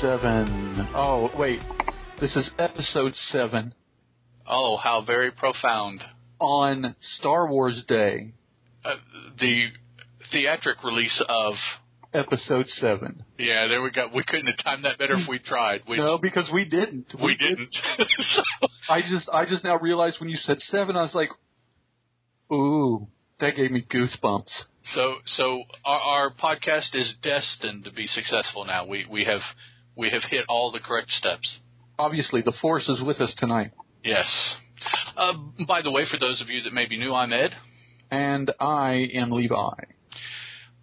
Seven. Oh, wait. This is episode seven. Oh, how very profound. on Star Wars Day. Uh, the theatric release of. Episode seven. Yeah, there we go. We couldn't have timed that better if we tried. We, No, because we didn't. we didn't. so, I just, I just now realized when you said seven, I was like, ooh, that gave me goosebumps. so, so our, our podcast is destined to be successful now. We, we have, we have hit all the correct steps. Obviously, the Force is with us tonight, Yes. Uh, by the way, for those of you that may be new, I'm Ed. and I am Levi.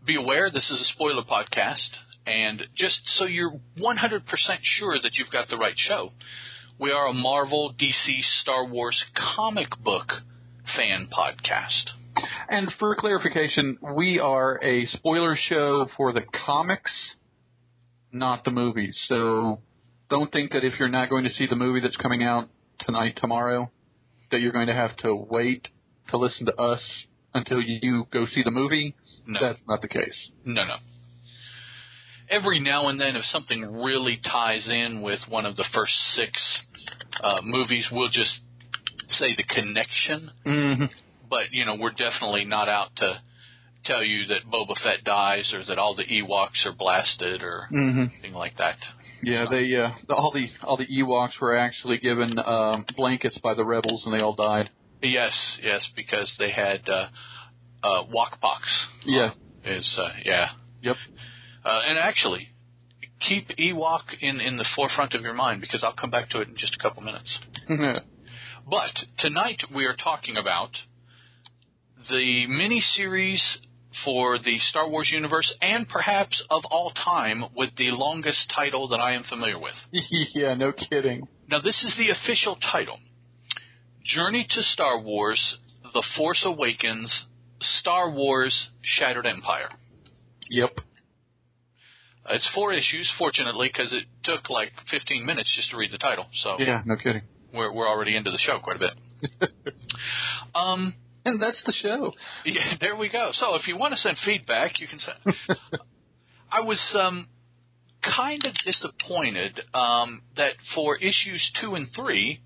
be aware this is a spoiler podcast, and just so you're 100% sure that you've got the right show, we are a Marvel, DC, Star Wars comic book fan podcast. And for clarification, we are a spoiler show for the comics, not the movie. So don't think that if you're not going to see the movie that's coming out tonight, tomorrow, that you're going to have to wait to listen to us until you go see the movie. No. That's not the case. No, no. Every now and then, if something really ties in with one of the first six uh, movies, we'll just say the connection. Mm-hmm. But you know, we're definitely not out to tell you that Boba Fett dies or that all the Ewoks are blasted or Mm-hmm. anything like that. Yeah, they uh, all the all the Ewoks were actually given um, blankets by the rebels, and they all died. Yes, yes, because they had uh, uh. Yeah. Is uh, yeah. Yep. Uh, and actually, keep Ewok in in the forefront of your mind because I'll come back to it in just a couple minutes. But tonight we are talking about the miniseries for the Star Wars universe and perhaps of all time with the longest title that I am familiar with. yeah, no kidding. Now, this is the official title Journey to Star Wars The Force Awakens Star Wars Shattered Empire. Yep. Uh, It's four issues, fortunately, because it took like 15 minutes just to read the title. So Yeah, no kidding. we're, we're already into the show quite a bit. Um, And that's the show. yeah, there we go. So if you want to send feedback, you can send. I was um, kind of disappointed um, that for issues two and three,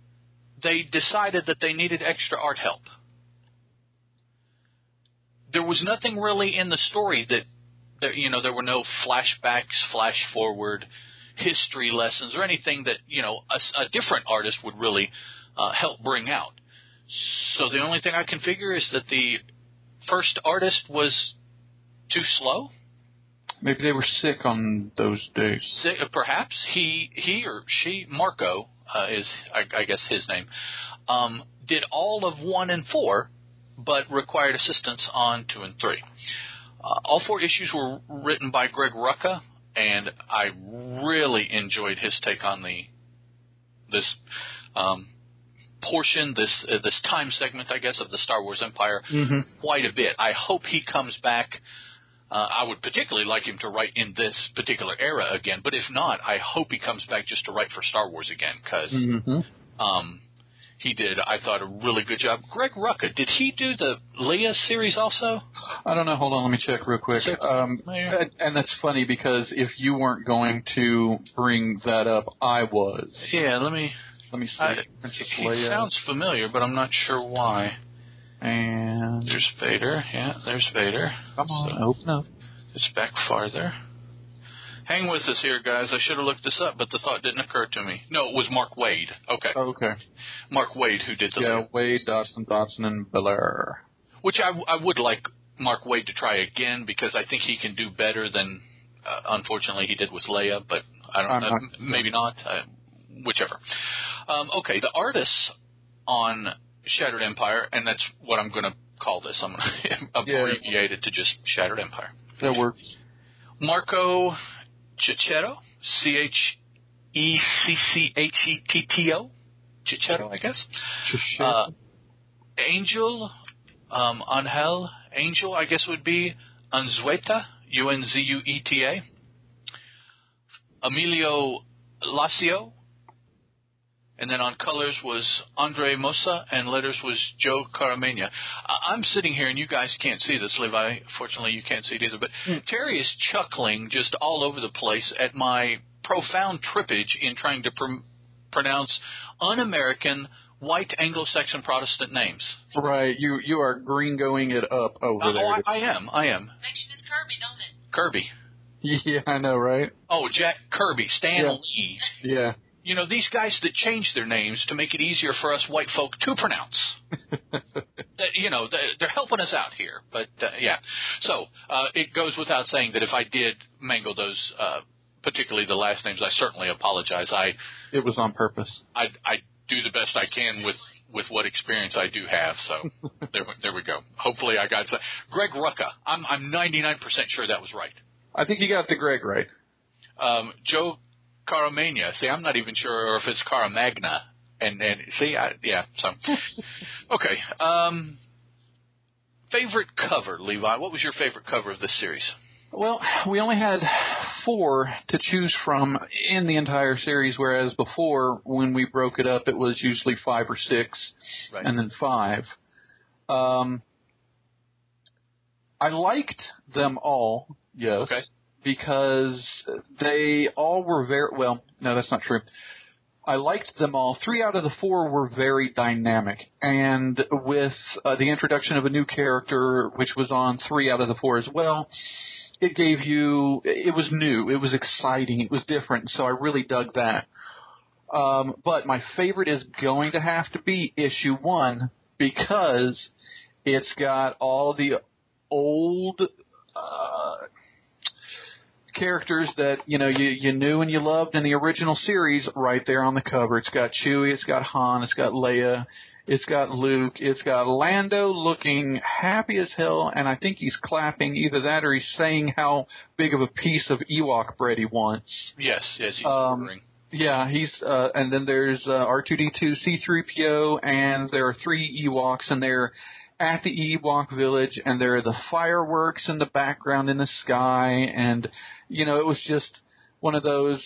they decided that they needed extra art help. There was nothing really in the story that, that you know, there were no flashbacks, flash forward, history lessons, or anything that you know a, a different artist would really uh, help bring out. So the only thing I can figure is that the first artist was too slow. Maybe they were sick on those days. Si- uh, Perhaps he he or she Marco uh, is I, I guess his name um, did all of one and four, but required assistance on two and three. Uh, all four issues were written by Greg Rucka, and I really enjoyed his take on the this um, portion, this uh, this time segment, I guess, of the Star Wars Empire Mm-hmm. quite a bit. I hope he comes back. Uh, I would particularly like him to write in this particular era again, but if not, I hope he comes back just to write for Star Wars again because Mm-hmm. um, he did, I thought, a really good job. Greg Rucka, did he do the Leia series also? I don't know. Hold on, let me check real quick. Um, and that's funny because if you weren't going to bring that up, I was. Yeah, let me. Let me see. I, he Leia. sounds familiar, but I'm not sure why. and There's Vader. Yeah, there's Vader. come on, So- open up. It's back farther. Hang with us here, guys. I should have looked this up, but the thought didn't occur to me. No, it was Mark Waid. Okay, Oh, okay. Mark Waid who did the Yeah, Waid, Dodson, Dodson, and Bellaire. which I, I would like Mark Waid to try again because I think he can do better than uh, unfortunately he did with Leia, but I don't know, maybe not, uh, whichever. Um, okay, the artists on Shattered Empire, and that's what I'm going to call this. I'm going to Yeah. abbreviate it to just Shattered Empire. That works. Marco Checchetto, C H E C C H E T T O, Checchetto, I guess. Uh, Angel, um, Angel, Angel, I guess would be Unzueta, U N Z U E T A. Emilio Laiso, and then on colors was Andre Mossa, and letters was Joe Caramagna. I- I'm sitting here, and you guys can't see this, Levi. Fortunately, you can't see it either. But Terry is chuckling just all over the place at my profound trippage in trying to pr- pronounce un-American white Anglo-Saxon Protestant names. Right. You you are gringoing it up over Uh, there. oh, I, I am. I am. Makes you miss Kirby, don't it? Kirby. yeah, I know, right? Oh, Jack Kirby, Stan Yeah. Lee. Yeah. You know, these guys that change their names to make it easier for us white folk to pronounce. that, you know, they're, helping us out here. But, uh, yeah. So, uh, it goes without saying that if I did mangle those, uh, particularly the last names, I certainly apologize. I, it was on purpose. I, I do the best I can with, with what experience I do have. So, there, we- there we go. Hopefully I got some. Greg Rucka. I'm, I'm 99% sure that was right. I think you got the Greg right. um, Joe Caramagna. See, I'm not even sure if it's Caramagna. And and see, I, yeah. So, okay. Um, favorite cover, Levi. What was your favorite cover of this series? Well, we only had four to choose from in the entire series, whereas before, when we broke it up, it was usually five or six, Right. and then five. Um, I liked them all, yes, Okay. Because they all were very well. No, that's not true. I liked them all. Three out of the four were very dynamic, and with uh, the introduction of a new character, which was on three out of the four as well, it gave you. It was new. It was exciting. It was different. So I really dug that. Um, but my favorite is going to have to be issue one because it's got all the old uh, characters that you know you you knew and you loved in the original series right there on the cover. It's got Chewie, it's got Han, it's got Leia, it's got Luke, it's got Lando looking happy as hell, and I think he's clapping. Either that or he's saying how big of a piece of Ewok bread he wants. Yes, yes, he's Um, ordering. Yeah, he's uh, and then there's uh, R2D2, C3PO, and there are three Ewoks, and they're at the Ewok village, and there are the fireworks in the background in the sky, and you know it was just one of those.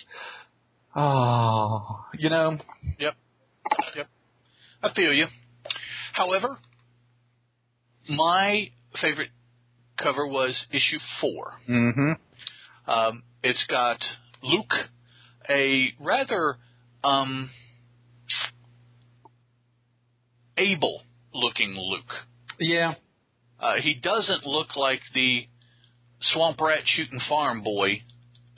Oh, you know, Yep. Yep. I feel you. However, my favorite cover was issue four. mm-hmm. Um, it's got Luke, a rather um, able looking Luke. Yeah, Uh, he doesn't look like the swamp rat shooting farm boy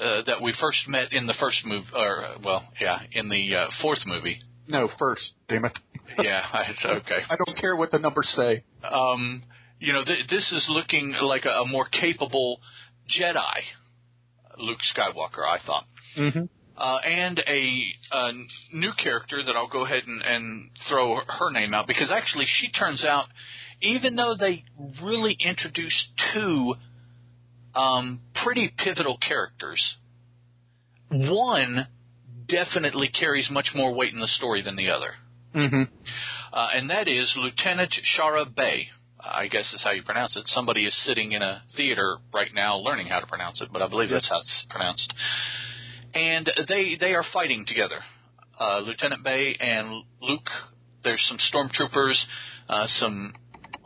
uh, that we first met in the first movie, or uh, well, yeah, in the uh, fourth movie. no, first, damn it, Yeah, it's okay. I don't care what the numbers say. Um, you know, th- this is looking like a, a more capable Jedi, Luke Skywalker. I thought. Mm-hmm. uh, and a, a new character that I'll go ahead and, and throw her name out because actually she turns out, even though they really introduced two um, pretty pivotal characters, one definitely carries much more weight in the story than the other, Mm-hmm. uh, and that is Lieutenant Shara Bay. I guess is how you pronounce it. Somebody is sitting in a theater right now learning how to pronounce it, but I believe that's how it's pronounced and they they are fighting together. Uh, Lieutenant Bay and Luke. There's some stormtroopers, uh, some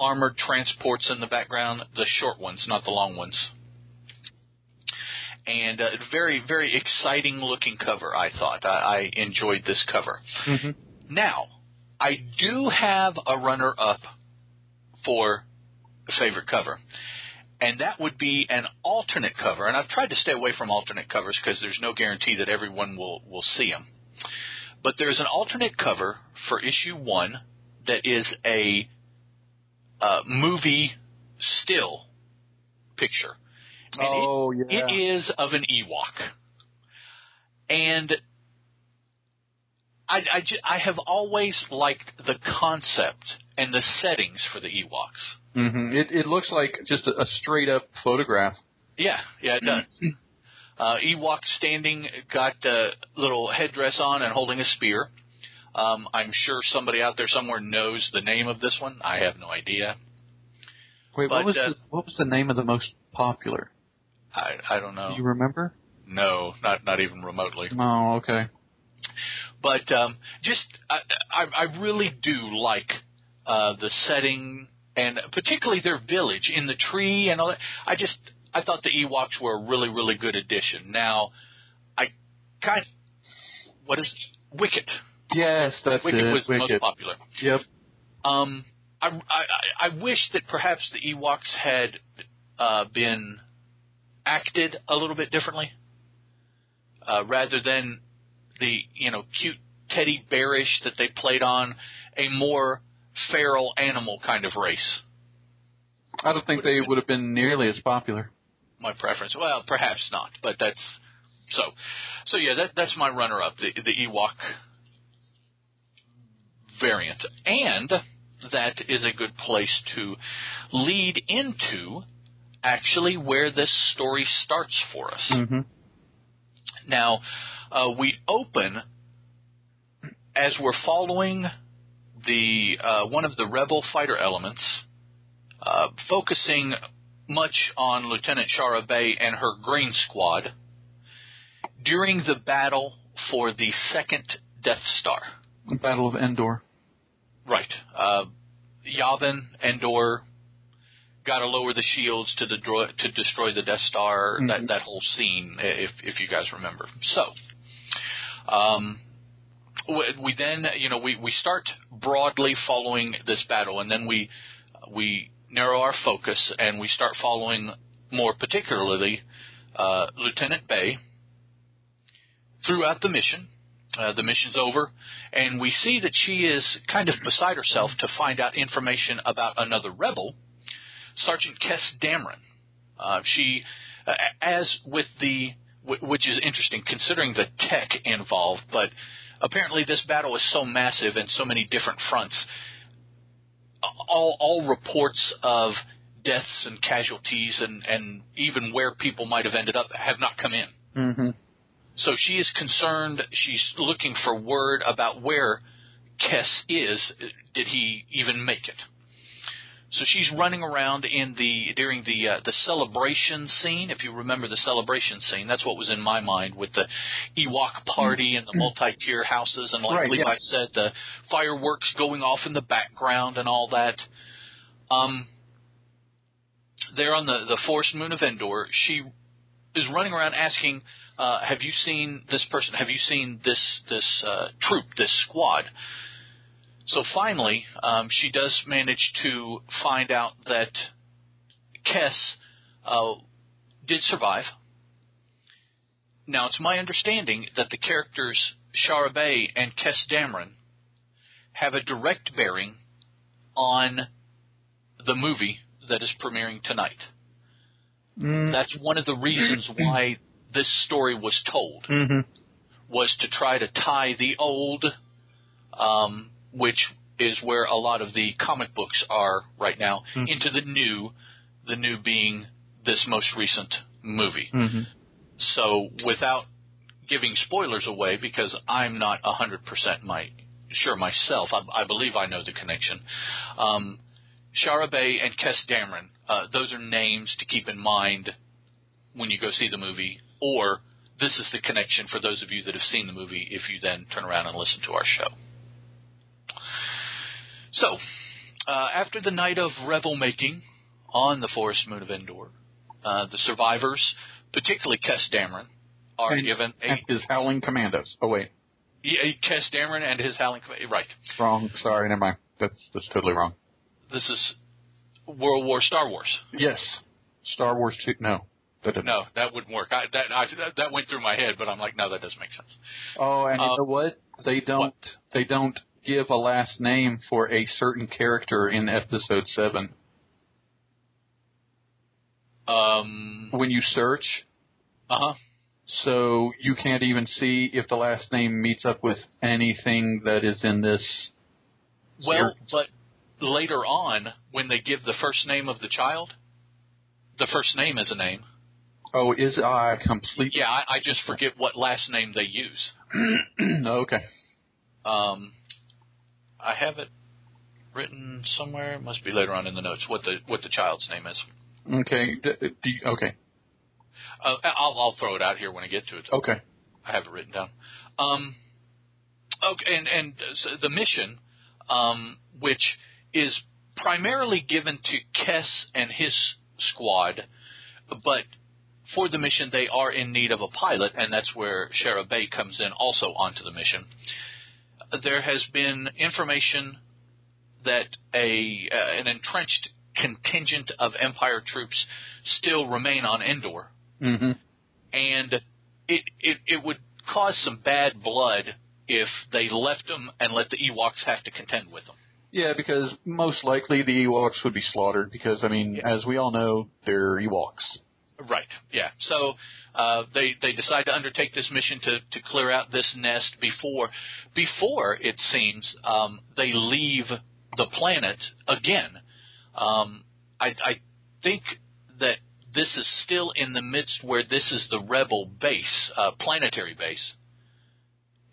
armored transports in the background. The short ones, not the long ones. And uh, very very exciting looking cover. I thought I, I enjoyed this cover. Mm-hmm. Now I do have a runner up for favorite cover and that would be an alternate cover. And I've tried to stay away from alternate covers because there's no guarantee that everyone will will see them. But there's an alternate cover for issue one that is a uh, movie still picture. And it- Oh yeah. it is of an Ewok. And I, I, I have always liked the concept and the settings for the Ewoks. Mm-hmm. It it looks like just a, a straight up photograph. Yeah, yeah, it does. uh, Ewok standing, got a little headdress on and holding a spear. Um, I'm sure somebody out there somewhere knows the name of this one. I have no idea. Wait, But, what was uh, the, what was the name of the most popular? I, I don't know. Do you remember? No, not not even remotely. Oh, okay. But um, just I, I, I really do like uh, the setting and particularly their village in the tree and all that. I just I thought the Ewoks were a really really good addition. Now, I kind what is Wicket? Yes, that's Wicket it. was the most popular. Yep. Um, I, I, I wish that perhaps the Ewoks had uh, been acted a little bit differently, uh, rather than the you know cute teddy bearish that they played on a more feral animal kind of race. I don't think they would have been nearly as popular. My preference, well, perhaps not, but that's so. So yeah, that that's my runner-up, the the Ewok variant, and that is a good place to lead into actually where this story starts for us. Mm-hmm. Now, uh, we open as we're following the uh, one of the rebel fighter elements, uh, focusing much on Lieutenant Shara Bay and her Green Squad during the battle for the second Death Star. The Battle of Endor. Right. Uh, Yavin, Endor, got to lower the shields to destroy to destroy the Death Star. Mhm. That that whole scene, if if you guys remember. So, um, we, we then you know we we start broadly following this battle, and then we we narrow our focus and we start following more particularly uh, Lieutenant Bay throughout the mission. Uh, the mission's over, and we see that she is kind of beside herself to find out information about another rebel, Sergeant Kess Dameron. Uh, she, uh, as with the, wh- which is interesting considering the tech involved, but apparently this battle is so massive and so many different fronts. All, all reports of deaths and casualties and, and even where people might have ended up have not come in. Mm-hmm. So she is concerned. She's looking for word about where Kess is. Did he even make it? So she's running around in the during the uh, the celebration scene. If you remember the celebration scene, that's what was in my mind with the Ewok party and the multi-tier houses, and like Right, Levi yeah. said, the fireworks going off in the background and all that. Um, there on the the forest moon of Endor, she is running around asking, uh, "Have you seen this person? Have you seen this this uh, troop, this squad?" So finally, um, she does manage to find out that Kess uh, did survive. Now, it's my understanding that the characters Shara Bay and Kess Dameron have a direct bearing on the movie that is premiering tonight. Mm. That's one of the reasons why this story was told Mm-hmm. was to try to tie the old, um, which is where a lot of the comic books are right now, Hmm. into the new, the new being this most recent movie. Mm-hmm. So without giving spoilers away, because I'm not a hundred percent my sure myself, I, I believe I know the connection. Um, Shara Bay and Kess Dameron, uh, those are names to keep in mind when you go see the movie, or this is the connection for those of you that have seen the movie if you then turn around and listen to our show. So, uh, after the night of revel making on the forest moon of Endor, uh, the survivors, particularly Kess Dameron, are And- given a And his Howling Commandos. Oh wait, yeah, Kess Dameron and his Howling Command- right. wrong. Sorry, never mind. That's that's totally wrong. This is World War Star Wars. Yes, Star Wars two. No. No, that wouldn't work. I, that, I, that that went through my head, but I'm like, no, that doesn't make sense. Oh, and Uh, you know what? They don't. They don't give a last name for a certain character in episode seven. Um. When you search, Uh huh. so you can't even see if the last name meets up with anything that is in this. Well, series. but later on, when they give the first name of the child, the first name is a name. Oh, is I complete? Yeah, I, I just forget what last name they use. okay. Um, I have it written somewhere. It must be later on in the notes what the what the child's name is. Okay. D- you- okay. Uh, I'll I'll throw it out here when I get to it. Okay. I have it written down. Um, Okay, and and so the mission, um, which is primarily given to Kess and his squad, but for the mission they are in need of a pilot, and that's where Shara Bay comes in also onto the mission. There has been information that a uh, an entrenched contingent of Empire troops still remain on Endor, Mm-hmm. and it, it it would cause some bad blood if they left them and let the Ewoks have to contend with them. Yeah, because most likely the Ewoks would be slaughtered because I mean, as we all know, they're Ewoks. Right. Yeah. So uh, they they decide to undertake this mission to to clear out this nest before before it seems um, they leave the planet again. Um, I, I think that this is still in the midst where this is the rebel base, uh, planetary base.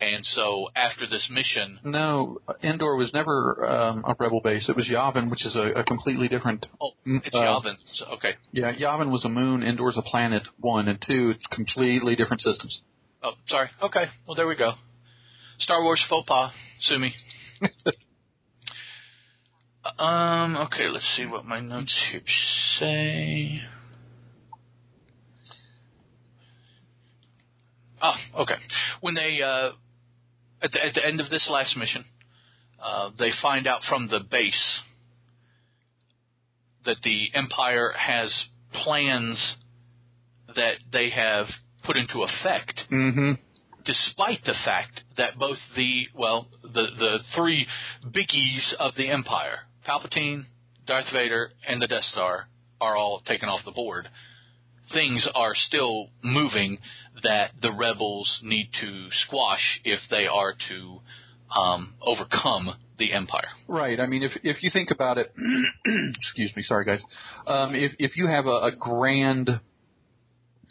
And so after this mission, No, Endor was never um, a rebel base. It was Yavin, which is a, a completely different. oh, it's uh, Yavin. Okay. Yeah, Yavin was a moon. Endor's a planet. One and two, it's completely different systems. Oh, sorry. Okay. Well, there we go. Star Wars faux pas. Sue me. um. Okay. Let's see what my notes here say. Ah. Okay. When they uh, at the at the end of this last mission, uh, they find out from the base that the Empire has plans that they have put into effect Mm-hmm. despite the fact that both the well the the three biggies of the empire palpatine darth vader and the death star are all taken off the board things are still moving that the rebels need to squash if they are to um, overcome the empire Right. I mean, if if you think about it, excuse me, sorry guys. Um, if if you have a, a grand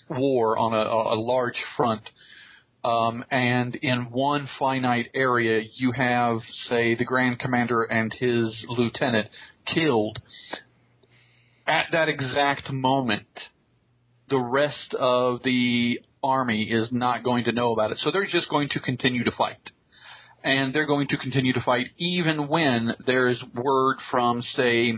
war on a, a large front, um, and in one finite area you have, say, the Grand Commander and his lieutenant killed, at that exact moment, the rest of the army is not going to know about it. So they're just going to continue to fight and they're going to continue to fight even when there is word from, say,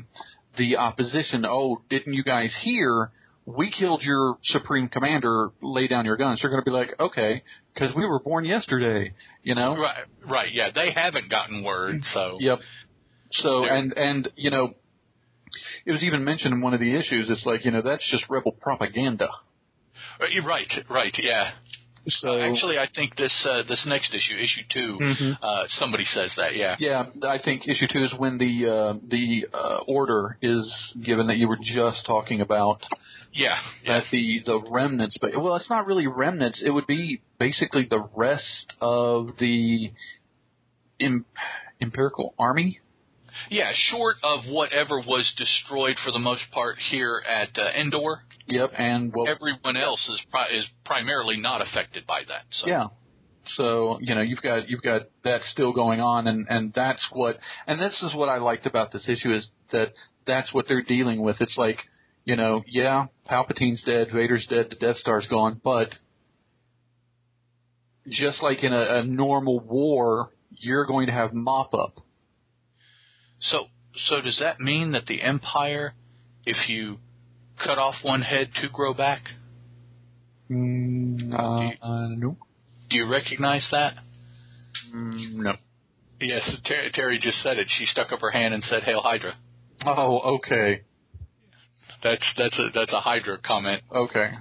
the opposition. Oh, didn't you guys hear? We killed your supreme commander. Lay down your guns. They're going to be like, okay, because we were born yesterday. You know. right right yeah they haven't gotten word so Yep. So They're- and and you know, it was even mentioned in one of the issues. It's like you know that's just rebel propaganda. Uh, right right yeah So Actually, I think this uh, this next issue, issue 2 Mhm. uh, somebody says that. Yeah. Yeah, I think issue two is when the uh, the uh, order is given that you were just talking about Yeah. Yeah. the the remnants, but well, it's not really remnants. It would be basically the rest of the Im- empirical army. Yeah. Short of whatever was destroyed for the most part here at uh, Endor, Yep, and well, everyone else is pri- is primarily not affected by that. So. yeah. So you know you've got you've got that still going on, and and that's what and this is what I liked about this issue is that that's what they're dealing with. It's like you know, yeah, Palpatine's dead, Vader's dead, the Death Star's gone, but just like in a, a normal war, you're going to have mop up. So so does that mean that the Empire, if you cut off one head to grow back, Mm, uh, uh, no. do you recognize that? Mm, no. Yes, Ter- Terry just said it. She stuck up her hand and said, "Hail Hydra." Oh, okay. That's that's a that's a Hydra comment. Okay.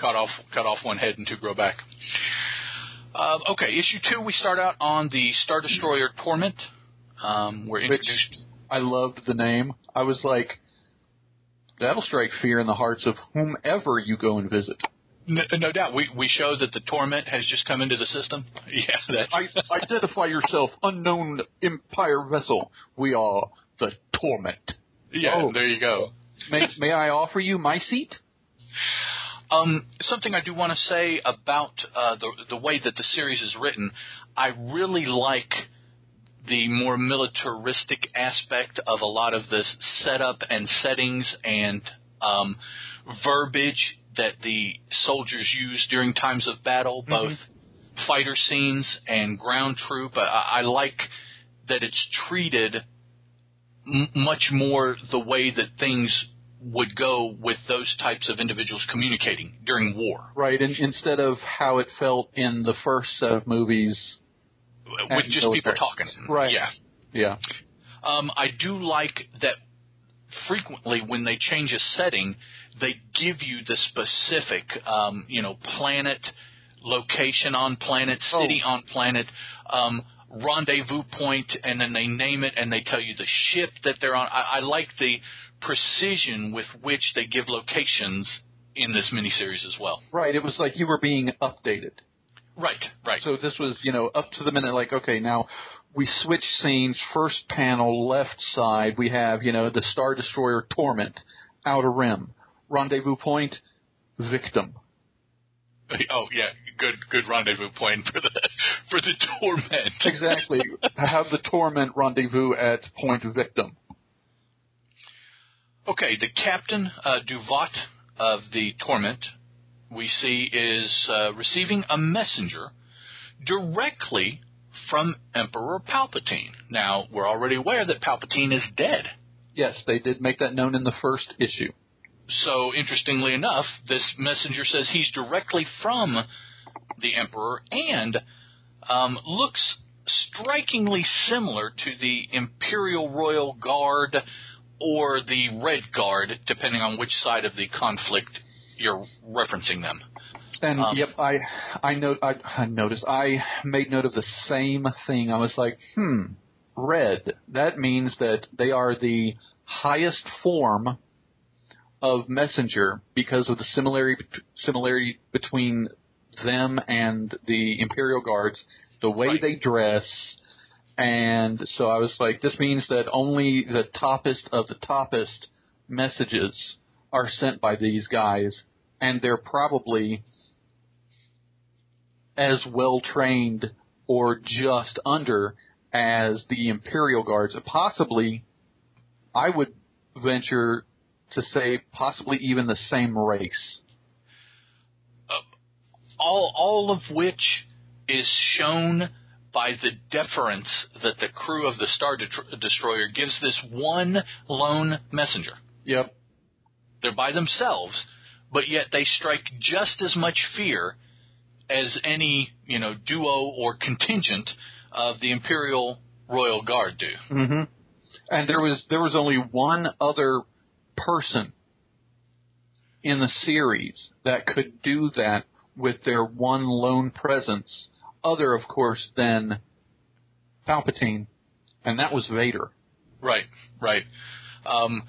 cut off cut off one head and two grow back. Uh, okay, issue two. We start out on the Star Destroyer Torment. Um, we're introduced. I loved the name. I was like, that'll strike fear in the hearts of whomever you go and visit. No, no doubt. We we show that the Torment has just come into the system. Yeah, that's I, identify yourself, unknown Empire vessel. We are the Torment. yeah. Oh. There you go. May, may I offer you my seat? Um, something I do want to say about uh, the the way that the series is written, I really like the more militaristic aspect of a lot of this setup and settings and um, verbiage that the soldiers use during times of battle, both fighter scenes and ground troop. I, I like that it's treated m- much more the way that things would go with those types of individuals communicating during war. Right, and instead of how it felt in the first set of movies, with And just military. people talking. Right. Yeah. yeah, Um, I do like that frequently when they change a setting, they give you the specific, um, you know, planet, location on planet, city on planet, um, rendezvous point, and then they name it and they tell you the ship that they're on. I, I like the precision with which they give locations in this miniseries as well. right. It was like you were being updated. Right, right. So this was, you know, up to the minute. Like, okay, now we switch scenes. First panel, left side, we have, you know, the Star Destroyer Torment, Outer Rim, Rendezvous Point, Victim. Oh yeah, good good rendezvous point for the for the torment. Exactly. have the Torment rendezvous at Point Victim. Okay, the captain, uh, Duvat of the Torment, we see is uh, receiving a messenger directly from Emperor Palpatine. Now, we're already aware that Palpatine is dead. Yes, they did make that known in the first issue. So, interestingly enough, this messenger says he's directly from the Emperor and um, looks strikingly similar to the Imperial Royal Guard or the Red Guard, depending on which side of the conflict you're referencing them. And Um, yep, I I know I, I noticed. I made note of the same thing. I was like, hmm, red. That means that they are the highest form of messenger because of the similarity similarity between them and the Imperial Guards, the way Right. they dress. And so I was like, this means that only the toppest of the toppest messages are sent by these guys, and they're probably as well trained or just under as the Imperial Guards. Possibly, I would venture to say, possibly even the same race. Uh, all all of which is shown by the deference that the crew of the Star Destroyer gives this one lone messenger. Yep. They're by themselves, but yet they strike just as much fear as any you know duo or contingent of the Imperial Royal Guard do. Mm-hmm. And there was there was only one other person in the series that could do that with their one lone presence, other of course than Palpatine, and that was Vader. Right, right. Um,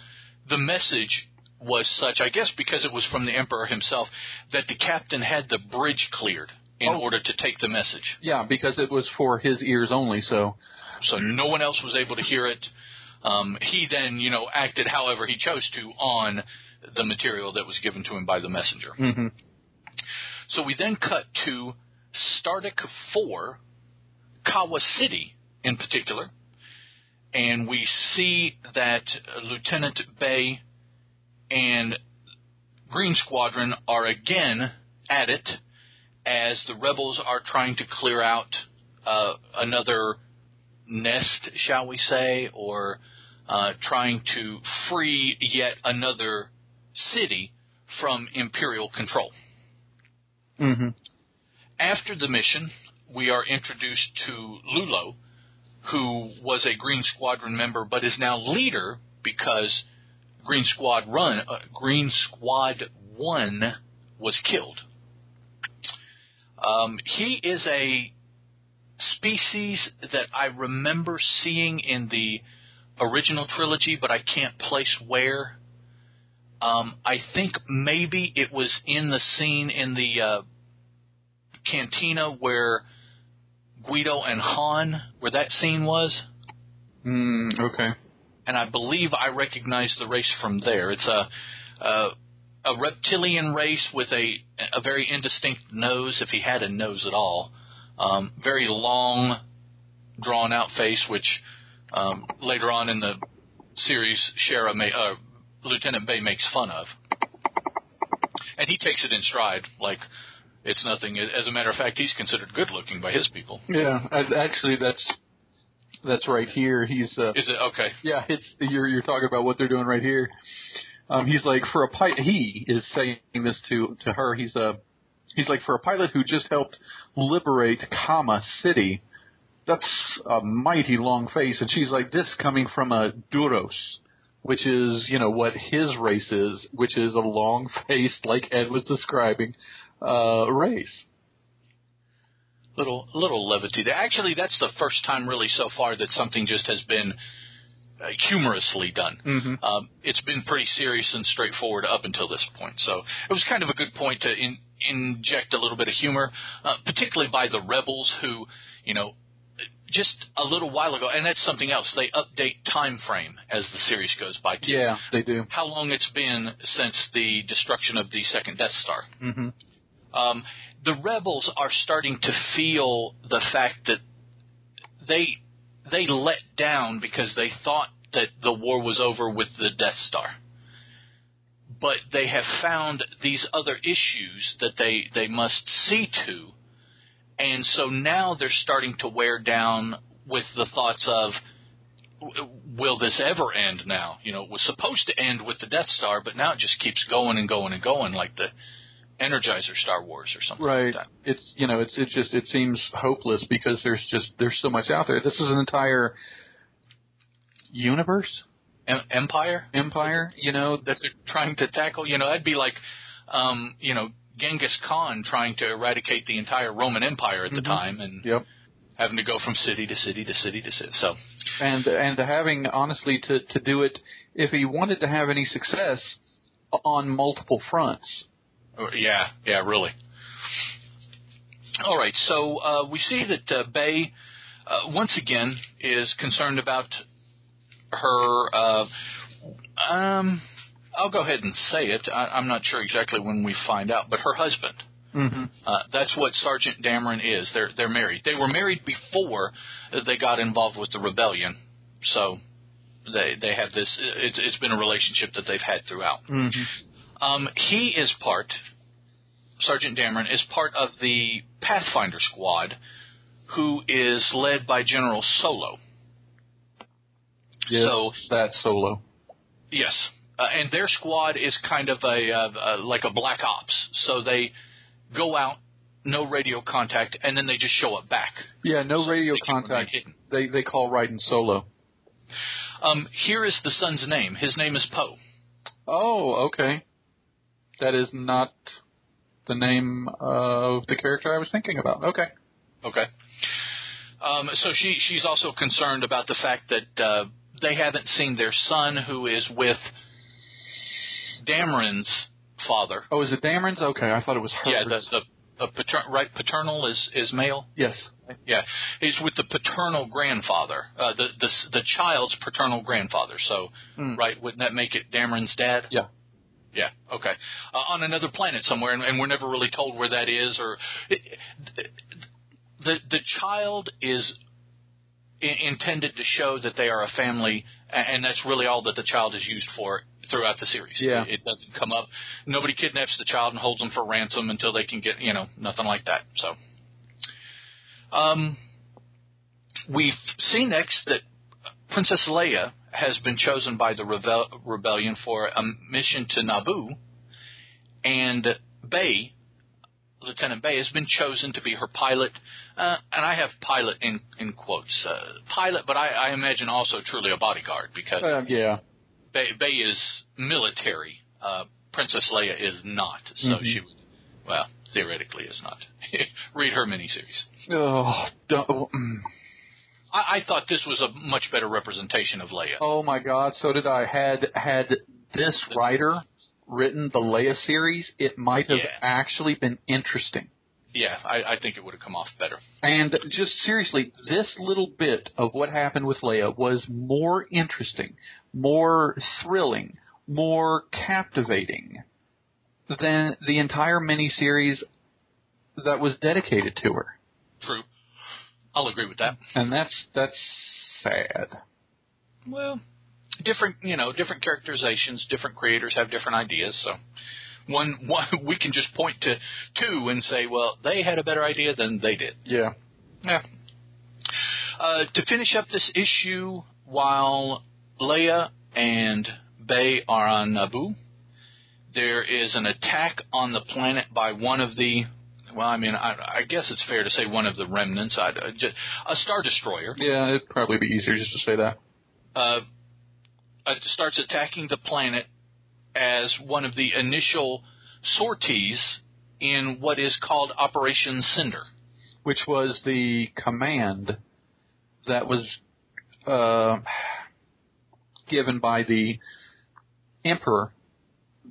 the message was such, I guess, because it was from the Emperor himself, that the captain had the bridge cleared in Oh. order to take the message. Yeah, because it was for his ears only. So So no one else was able to hear it. Um, he then, you know, acted however he chose to on the material that was given to him by the messenger. hmm So we then cut to Stardic 4, Kawa City in particular, and we see that Lieutenant Bay and Green Squadron are again at it as the rebels are trying to clear out uh, another nest, shall we say, or uh, trying to free yet another city from Imperial control. hmm After the mission, we are introduced to Lulo, who was a Green Squadron member but is now leader because Green Squad Run, uh, Green Squad One was killed. Um, he is a species that I remember seeing in the original trilogy, but I can't place where. Um, I think maybe it was in the scene in the uh, cantina where Greedo and Han, where that scene was, Mm, okay. And I believe I recognize the race from there. It's a a, a reptilian race with a a very indistinct nose, if he had a nose at all. Um, very long, drawn out face, which um, later on in the series, Shara may, uh, Lieutenant Bay makes fun of, and he takes it in stride, like it's nothing. As a matter of fact, he's considered good looking by his people. Yeah, actually, that's that's right here. He's uh, Is it okay? yeah, it's you're you're talking about what they're doing right here. Um, he's like for a pilot. He is saying this to to her. He's a he's like for a pilot who just helped liberate Kama City. That's a mighty long face, and she's like this coming from a Duros, which is you know what his race is, which is a long faced, like Ed was describing, uh, race. Little little levity there. Actually, that's the first time really so far that something just has been uh, humorously done. Mm-hmm. Um, it's been pretty serious and straightforward up until this point. So it was kind of a good point to in, inject a little bit of humor, uh, particularly by the rebels who, you know, just a little while ago, and that's something else. They update time frame as the series goes by. Too. Yeah, they do. How long it's been since the destruction of the second Death Star. Mm-hmm. Um, the rebels are starting to feel the fact that they they let down because they thought that the war was over with the Death Star. But they have found these other issues that they, they must see to. And so now they're starting to wear down with the thoughts of, will this ever end now? You know, it was supposed to end with the Death Star, but now it just keeps going and going and going like the Energizer Star Wars or something Right. like that. It's you know, it's it's just it seems hopeless because there's just there's so much out there. This is an entire universe, Em- Empire? empire. You know, that they're trying to tackle. You know, that'd be like, um, you know, Genghis Khan trying to eradicate the entire Roman Empire at the Mhm. time, and Yep. having to go from city to city to city to city. So, and and having honestly to to do it if he wanted to have any success on multiple fronts. Uh, yeah, yeah, really. All right, so uh, we see that uh, Bay uh, once again is concerned about her. Uh, um, I'll go ahead and say it. I, I'm not sure exactly when we find out, but her husband. Mm-hmm. Uh, that's what Sergeant Dameron is. They're they're married. They were married before they got involved with the rebellion, so they they have this. It's it's been a relationship that they've had throughout. Mm-hmm. Um, he is part. Sergeant Dameron is part of the Pathfinder squad, who is led by General Solo. Yeah, So that solo. Yes, uh, and their squad is kind of a uh, uh, like a black ops. So they go out, no radio contact, and then they just show up back. Yeah, no So radio they contact. hidden. They they call riding solo. Um, here is the son's name. His name is Poe. Oh, okay. That is not the name of the character I was thinking about. Okay. Okay. Um, so she she's also concerned about the fact that uh, they haven't seen their son, who is with Dameron's father. Oh, is it Dameron's? Okay, I thought it was her. Yeah, the the, the pater- right paternal is is male. yes. Yeah, he's with the paternal grandfather, uh, the the the child's paternal grandfather. So, Hmm. right, wouldn't that make it Dameron's dad? Yeah. Yeah. Okay. Uh, on another planet somewhere, and, and we're never really told where that is, or the the child is i- intended to show that they are a family, and that's really all that the child is used for throughout the series. Yeah. It, it doesn't come up. Nobody kidnaps the child and holds them for ransom until they can get, you know, nothing like that. So, um, we've seen next that Princess Leia has been chosen by the rebel- rebellion for a mission to Naboo, and Bay, Lieutenant Bay, has been chosen to be her pilot. Uh, and I have pilot in in quotes, uh, pilot, but I, I imagine also truly a bodyguard because Uh, yeah. Bay, Bay is military. Uh, Princess Leia is not, so Mhm. she, well, theoretically is not. Read her miniseries. Oh, don't, mm. I, I thought this was a much better representation of Leia. oh my God! So did I. Had had this writer written the Leia series, it might have Yeah. actually been interesting. Yeah, I, I think it would have come off better. And just seriously, this little bit of what happened with Leia was more interesting, more thrilling, more captivating than the entire miniseries that was dedicated to her. True. I'll agree with that. And that's that's sad. Well, different, you know, different characterizations, different creators have different ideas, so one one we can just point to two and say, well, they had a better idea than they did. Yeah. Yeah. Uh, to finish up this issue, while Leia and Bey are on Naboo, there is an attack on the planet by one of the. Well, I mean, I, I guess it's fair to say one of the remnants, I, uh, a star destroyer. Yeah, it'd probably be easier just to say that. Uh, uh, starts attacking the planet as one of the initial sorties in what is called Operation Cinder. Which was the command that was uh, given by the Emperor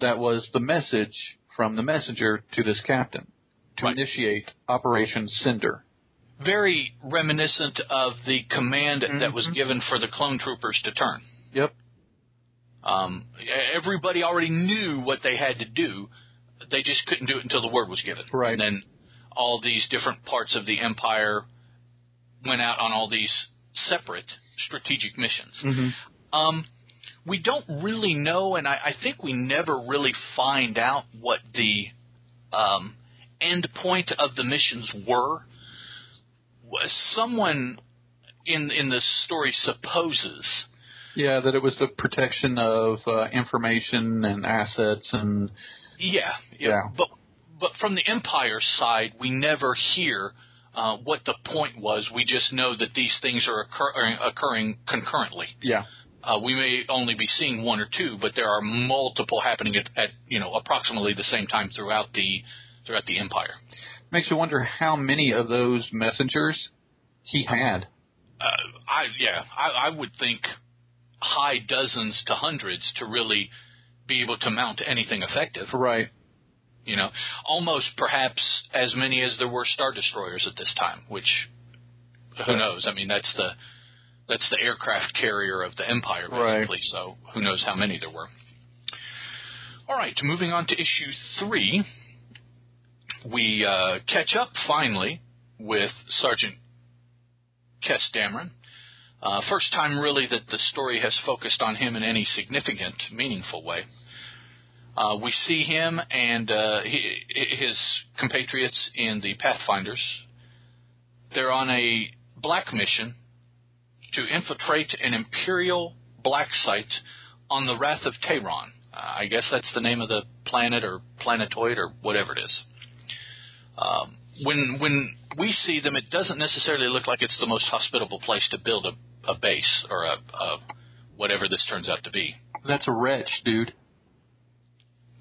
that was the message from the messenger to this captain to Right. initiate Operation Cinder. Very reminiscent of the command that was Mhm. given for the clone troopers to turn. Yep. Um, everybody already knew what they had to do. They just couldn't do it until the word was given. Right. And then all these different parts of the empire went out on all these separate strategic missions. Mm-hmm. Um, we don't really know, and I, I think we never really find out what the um, end point of the missions were. Someone in in the story supposes Yeah, that it was the protection of uh, information and assets and Yeah, yeah. Yeah. But but from the Empire side, we never hear uh, what the point was. We just know that these things are occur- occurring concurrently. yeah. Uh, we may only be seeing one or two, but there are multiple happening at, at you know approximately the same time throughout the throughout the Empire. Makes you wonder how many of those messengers he had. Uh, I yeah, I, I would think high dozens to hundreds to really be able to mount anything effective. Right. You know, almost perhaps as many as there were star destroyers at this time. Which who knows? I mean, that's the that's the aircraft carrier of the Empire, Right. basically. So who knows how many there were? All right, moving on to issue three, we uh, catch up finally with Sergeant Kess Dameron. Uh, first time, really, that the story has focused on him in any significant, meaningful way. Uh, we see him and uh, he, his compatriots in the Pathfinders. They're on a black mission to infiltrate an Imperial black site on the Wrath of Tehran. Uh, I guess that's the name of the planet or planetoid or whatever it is. Um, when when we see them, it doesn't necessarily look like it's the most hospitable place to build a, a base or a, a whatever this turns out to be. That's a wretch, dude.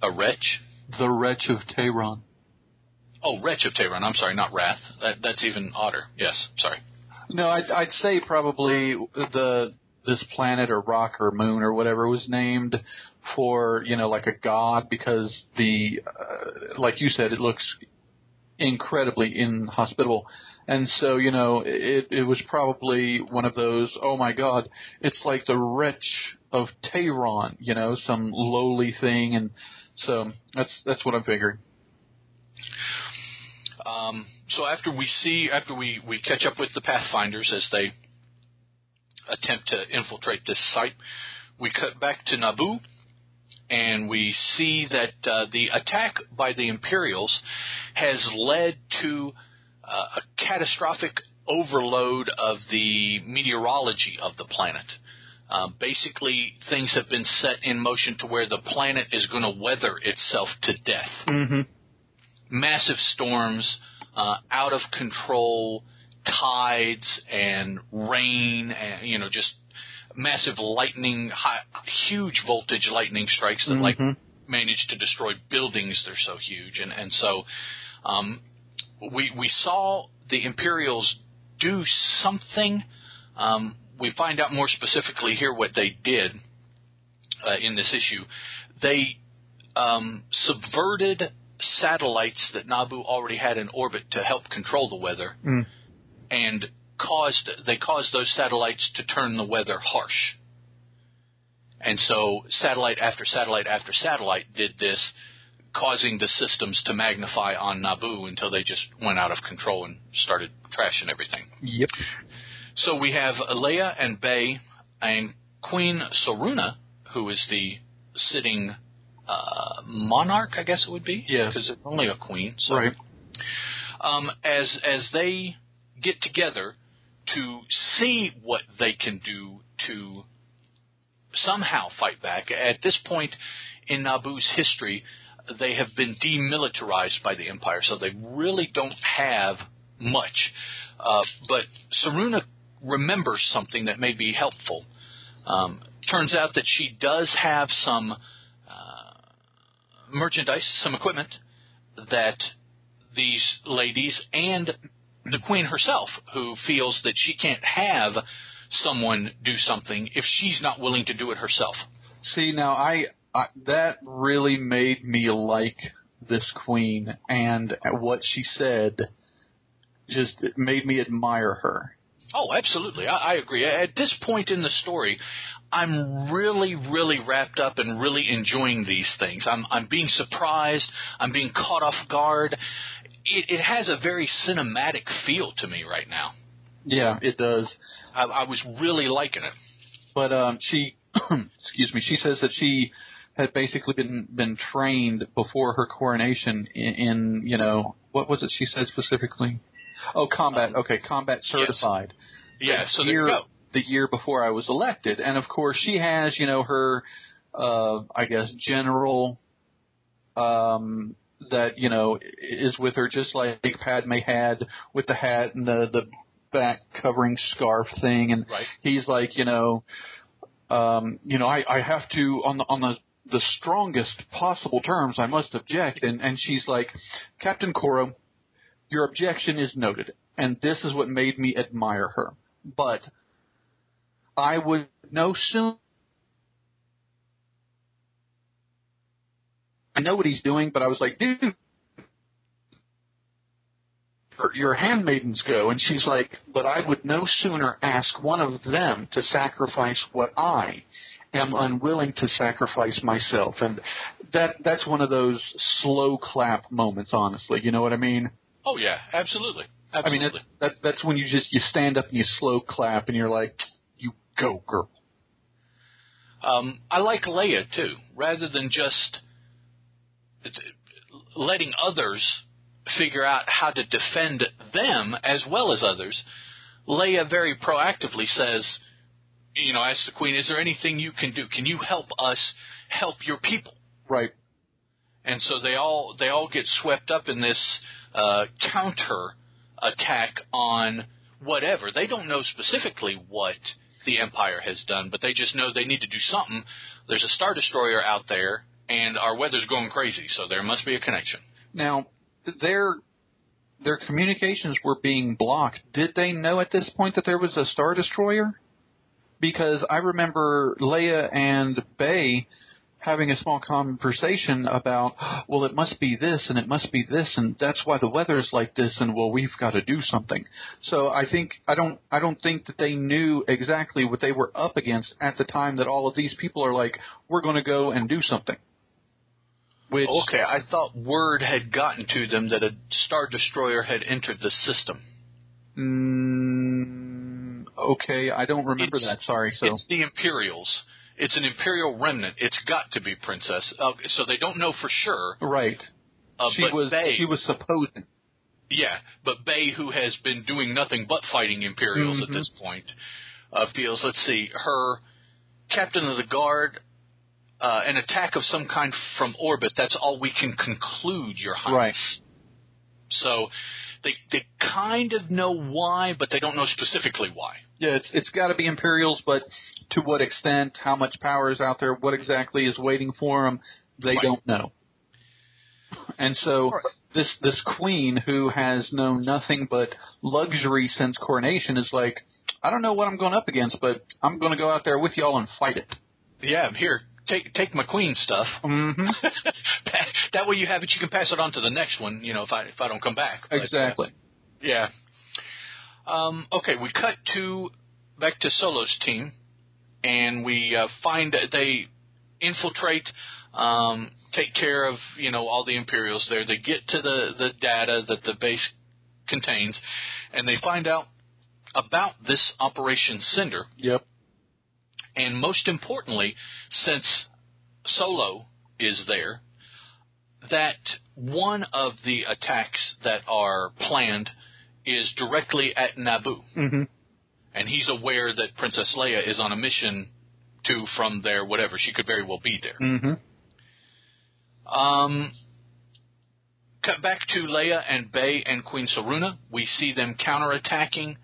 A wretch. The wretch of Tehran. Oh, wretch of Tehran. I'm sorry, not wrath. That, that's even odder. Yes, sorry. No, I'd, I'd say probably the this planet or rock or moon or whatever was named for you know like a god because the uh, like you said it looks incredibly inhospitable and so you know it it was probably one of those oh my god it's like the wretch of Tehran you know some lowly thing. And so that's that's what I'm figuring. Um, so after we see, after we, we catch up with the Pathfinders as they attempt to infiltrate this site, we cut back to Naboo, and we see that uh, the attack by the Imperials has led to uh, a catastrophic overload of the meteorology of the planet. Uh, basically, things have been set in motion to where the planet is going to weather itself to death mm-hmm. massive storms, uh, out of control tides and rain, and you know just massive lightning, high, huge voltage lightning strikes that like Mhm. manage to destroy buildings. They're so huge, and and so um, we we saw the Imperials do something. Um, we find out more specifically here what they did uh, in this issue. They um, subverted satellites that Naboo already had in orbit to help control the weather, Mm. and caused they caused those satellites to turn the weather harsh. And so satellite after satellite after satellite did this, causing the systems to magnify on Naboo until they just went out of control and started trashing everything. Yep. So we have Leia and Bey and Queen Soruna, who is the sitting uh, monarch, I guess it would be. Yeah. because it's only a queen. So. Right. Um, as as they get together to see what they can do to somehow fight back. At this point in Naboo's history, they have been demilitarized by the Empire, so they really don't have much. Uh, but Soruna remembers something that may be helpful. Um, turns out that she does have some uh, merchandise, some equipment that these ladies and the queen herself, who feels that she can't have someone do something if she's not willing to do it herself. See, now I, I that really made me like this queen, and what she said just made me admire her. Oh, absolutely. I, I agree. At this point in the story, I'm really, really wrapped up and really enjoying these things. I'm, I'm being surprised. I'm being caught off guard. It, it has a very cinematic feel to me right now. Yeah, it does. I, I was really liking it. But um, she, excuse me, she says that she had basically been been trained before her coronation in, in you know what was it she said specifically? Oh, combat. Okay, combat certified. Yeah, The so there you go. The year before I was elected, and of course she has, you know, her, uh, I guess, general, um, that you know is with her, just like Padme had with the hat and the the back covering scarf thing, and Right. he's like, you know, um, you know, I, I have to on the on the the strongest possible terms, I must object, and and she's like, Captain Coro, your objection is noted, and this is what made me admire her. But I would no sooner. I know what he's doing, but I was like, dude, your- handmaidens go, and she's like, but I would no sooner ask one of them to sacrifice what I am unwilling to sacrifice myself, and that that's one of those slow clap moments. Honestly, you know what I mean? Oh yeah, absolutely. absolutely. I mean, it, that that's when you just you stand up and you slow clap, and you're like, go, girl. Um, I like Leia too, rather than just letting others figure out how to defend them as well as others. Leia very proactively says, you know, asks the Queen, "Is there anything you can do? Can you help us help your people?" Right. and so they all they all get swept up in this uh, counter attack on whatever. They don't know specifically what the Empire has done, but they just know they need to do something. There's a star destroyer out there, and our weather's going crazy, so there must be a connection. Now, their their communications were being blocked. Did they know at this point that there was a star destroyer? Because I remember Leia and Bey having a small conversation about, well, it must be this and it must be this and that's why the weather is like this and well, we've got to do something. So I think I don't I don't think that they knew exactly what they were up against at the time that all of these people are like, we're going to go and do something. Which Okay, I thought word had gotten to them that a star destroyer had entered the system. Mm, okay, I don't remember It's- that. Sorry. So It's the Imperials. It's an Imperial remnant. It's got to be Princess. Uh, so they don't know for sure. right, Uh, she was she was supposing. Yeah, but Bey, who has been doing nothing but fighting Imperials at Mhm. this point, uh, feels, let's see, her captain of the guard, uh, an attack of some kind from orbit, that's all we can conclude, Your Highness. Right. So they, they kind of know why, but they don't know specifically why. Yeah, it's it's got to be Imperials, but to what extent, how much power is out there, what exactly is waiting for them, they Right. don't know. And so Right. this this queen who has known nothing but luxury since coronation is like, I don't know what I'm going up against, but I'm going to go out there with y'all and fight it. Yeah, I'm here, take take my queen stuff. Mm-hmm. that way you have it. You can pass it on to the next one. You know, if I if I don't come back. But, uh, Exactly. Yeah. Um, okay, we cut to back to Solo's team, and we uh, find that they infiltrate, um, take care of you know all the Imperials there. They get to the the data that the base contains, and they find out about this Operation Cinder. Yep. And most importantly, since Solo is there, that one of the attacks that are planned is directly at Naboo, Mm-hmm. and he's aware that Princess Leia is on a mission to from there, whatever. She could very well be there. Mm-hmm. Um, cut back to Leia and Bey and Queen Soruna. We see them counterattacking,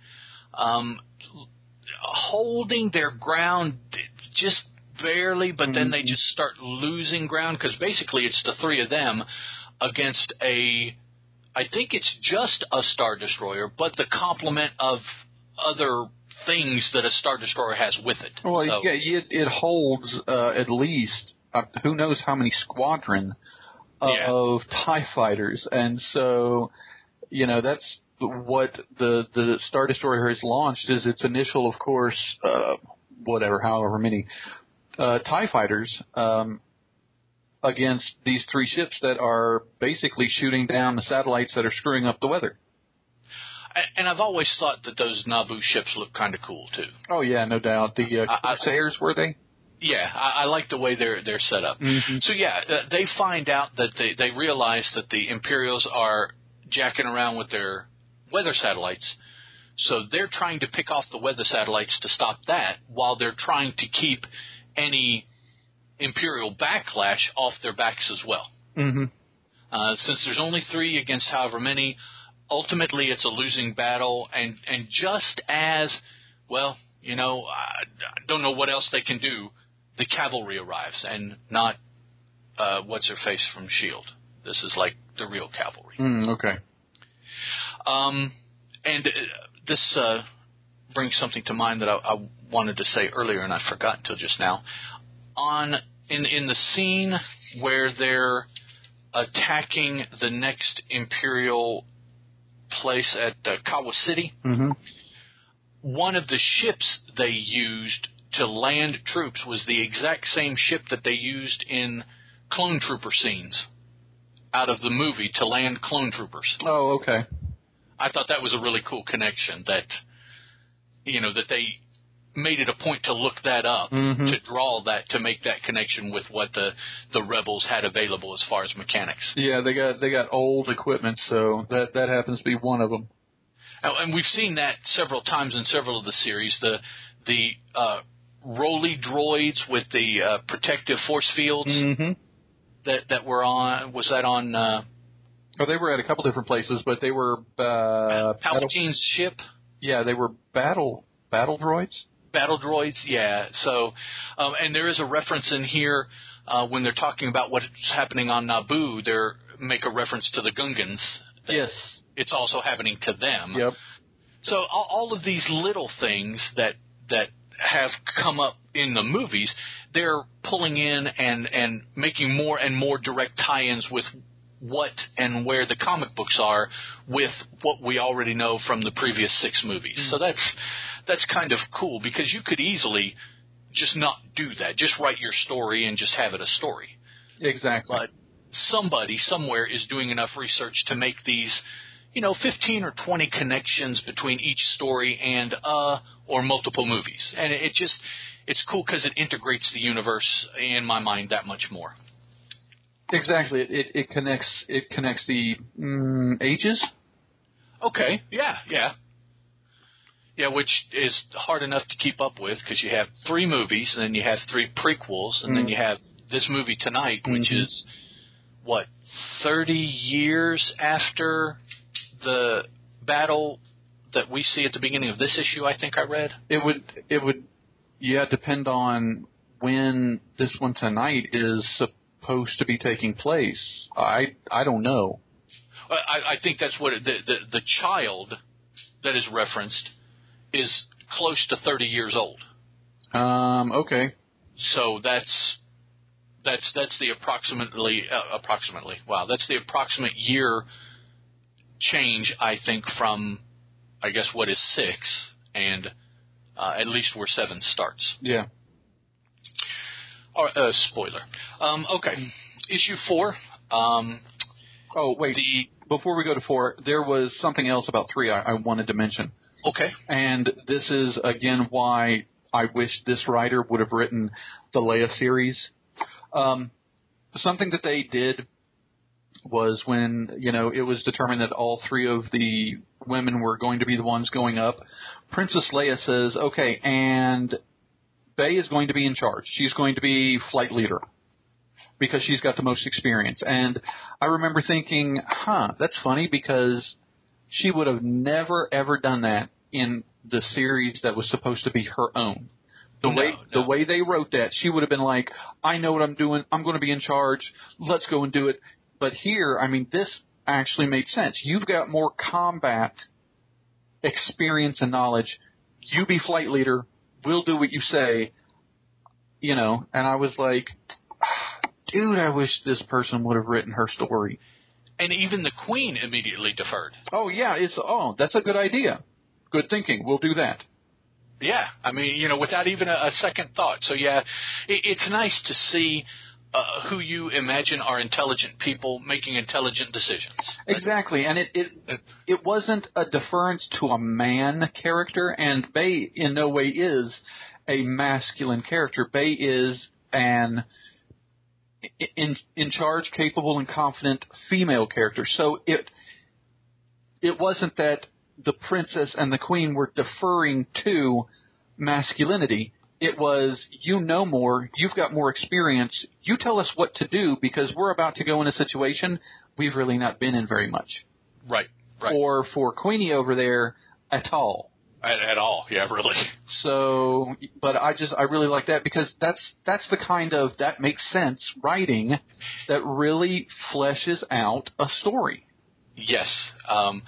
um, holding their ground just barely, but then they just start losing ground because basically it's the three of them against a. I think it's just a star destroyer, but the complement of other things that a star destroyer has with it. Well, So- yeah, it, it holds uh, at least uh, who knows how many squadron Yeah. of Tie fighters, and so you know that's what the the Star Destroyer has launched is its initial, of course, uh, whatever, however many uh, Tie fighters. Um, against these three ships that are basically shooting down the satellites that are screwing up the weather. And- I've always thought that those Naboo ships look kind of cool too. Oh yeah, no doubt. The uh, I- Corsairs were they? Yeah, I, I like the way they're they're set up. Mhm. So yeah, uh, they find out that they they realize that the Imperials are jacking around with their weather satellites. So they're trying to pick off the weather satellites to stop that, while they're trying to keep any Imperial backlash off their backs as well. Mm-hmm. Uh, since there's only three against however many, ultimately it's a losing battle. And and just as well, you know, I, don't know what else they can do. The cavalry arrives, and not uh, what's her face from Shield. This is like the real cavalry. Mm, okay. Um, and uh, this uh, brings something to mind that I, I wanted to say earlier, and I forgot until just now. On in in the scene where they're attacking the next Imperial place at uh, Kawa City, Mm-hmm. one of the ships they used to land troops was the exact same ship that they used in clone trooper scenes out of the movie to land clone troopers. Oh, okay. I thought that was a really cool connection that you know that they made it a point to look that up Mhm. to draw that to make that connection with what the the rebels had available as far as mechanics. Yeah, they got they got old equipment, so that that happens to be one of them. Oh, And we've seen that several times in several of the series. The the uh, roly droids with the uh, protective force fields Mm-hmm. that that were on was that on uh, Oh, they were at a couple different places, but they were uh, Palpatine's ship? yeah, they were battle battle droids. battle droids yeah so um, and there is a reference in here uh, when they're talking about what's happening on Naboo they make a reference to the Gungans Yes. it's also happening to them Yep. so all, all of these little things that that have come up in the movies they're pulling in and and making more and more direct tie-ins with what and where the comic books are with what we already know from the previous six movies. So that's that's kind of cool because you could easily just not do that. Just write your story and just have it a story. Exactly. But somebody somewhere is doing enough research to make these, you know, 15 or 20 connections between each story and uh or multiple movies. And it, it just it's cool cuz it integrates the universe in my mind that much more. Exactly. It, it connects it connects the mm, ages. Okay, yeah, yeah. Yeah, which is hard enough to keep up with because you have three movies, and then you have three prequels, and then Mm. you have this movie tonight, which Mhm. is what thirty years after the battle that we see at the beginning of this issue. I think I read. It would it would yeah depend on when this one tonight is supposed to be taking place. I I don't know. I, I think that's what it, the, the the child that is referenced is close to thirty years old. Um. Okay. So that's that's that's the approximately uh, approximately wow that's the approximate year change I think from I guess what is six and uh, at least where seven starts. Yeah. Or uh, spoiler. Um, okay, issue four. Um, Oh wait. the Before we go to four, there was something else about three I, I wanted to mention, okay and this is again why I wish this writer would have written the Leia series. Um, something that they did was when you know it was determined that all three of the women were going to be the ones going up. Princess Leia says, "Okay, and Bey is going to be in charge. She's going to be flight leader." Because she's got the most experience. And I remember thinking, huh, that's funny because she would have never ever done that in the series that was supposed to be her own. The No, way no. the way they wrote that, she would have been like, "I know what I'm doing. I'm going to be in charge. Let's go and do it." But here, I mean, this actually made sense. You've got more combat experience and knowledge. You be flight leader. We'll do what you say. You know, and I was like, dude, I wish this person would have written her story. And even the Queen immediately deferred. Oh yeah, it's oh, that's a good idea. Good thinking. We'll do that. Yeah, I mean, you know, without even a, a second thought. So yeah, it, it's nice to see uh, who you imagine are intelligent people making intelligent decisions. Exactly, and it it it wasn't a deference to a man character, and Bey in no way is a masculine character. Bey is an in in charge, capable, and confident female character. So it it wasn't that the princess and the queen were deferring to masculinity. It was you know more, you've got more experience. You tell us what to do because we're about to go in a situation we've really not been in very much. Right, right. Or for Queenie over there at all. At, at all, yeah, really. So, but I just I really like that because that's that's the kind of that makes sense writing that really fleshes out a story. Yes, um,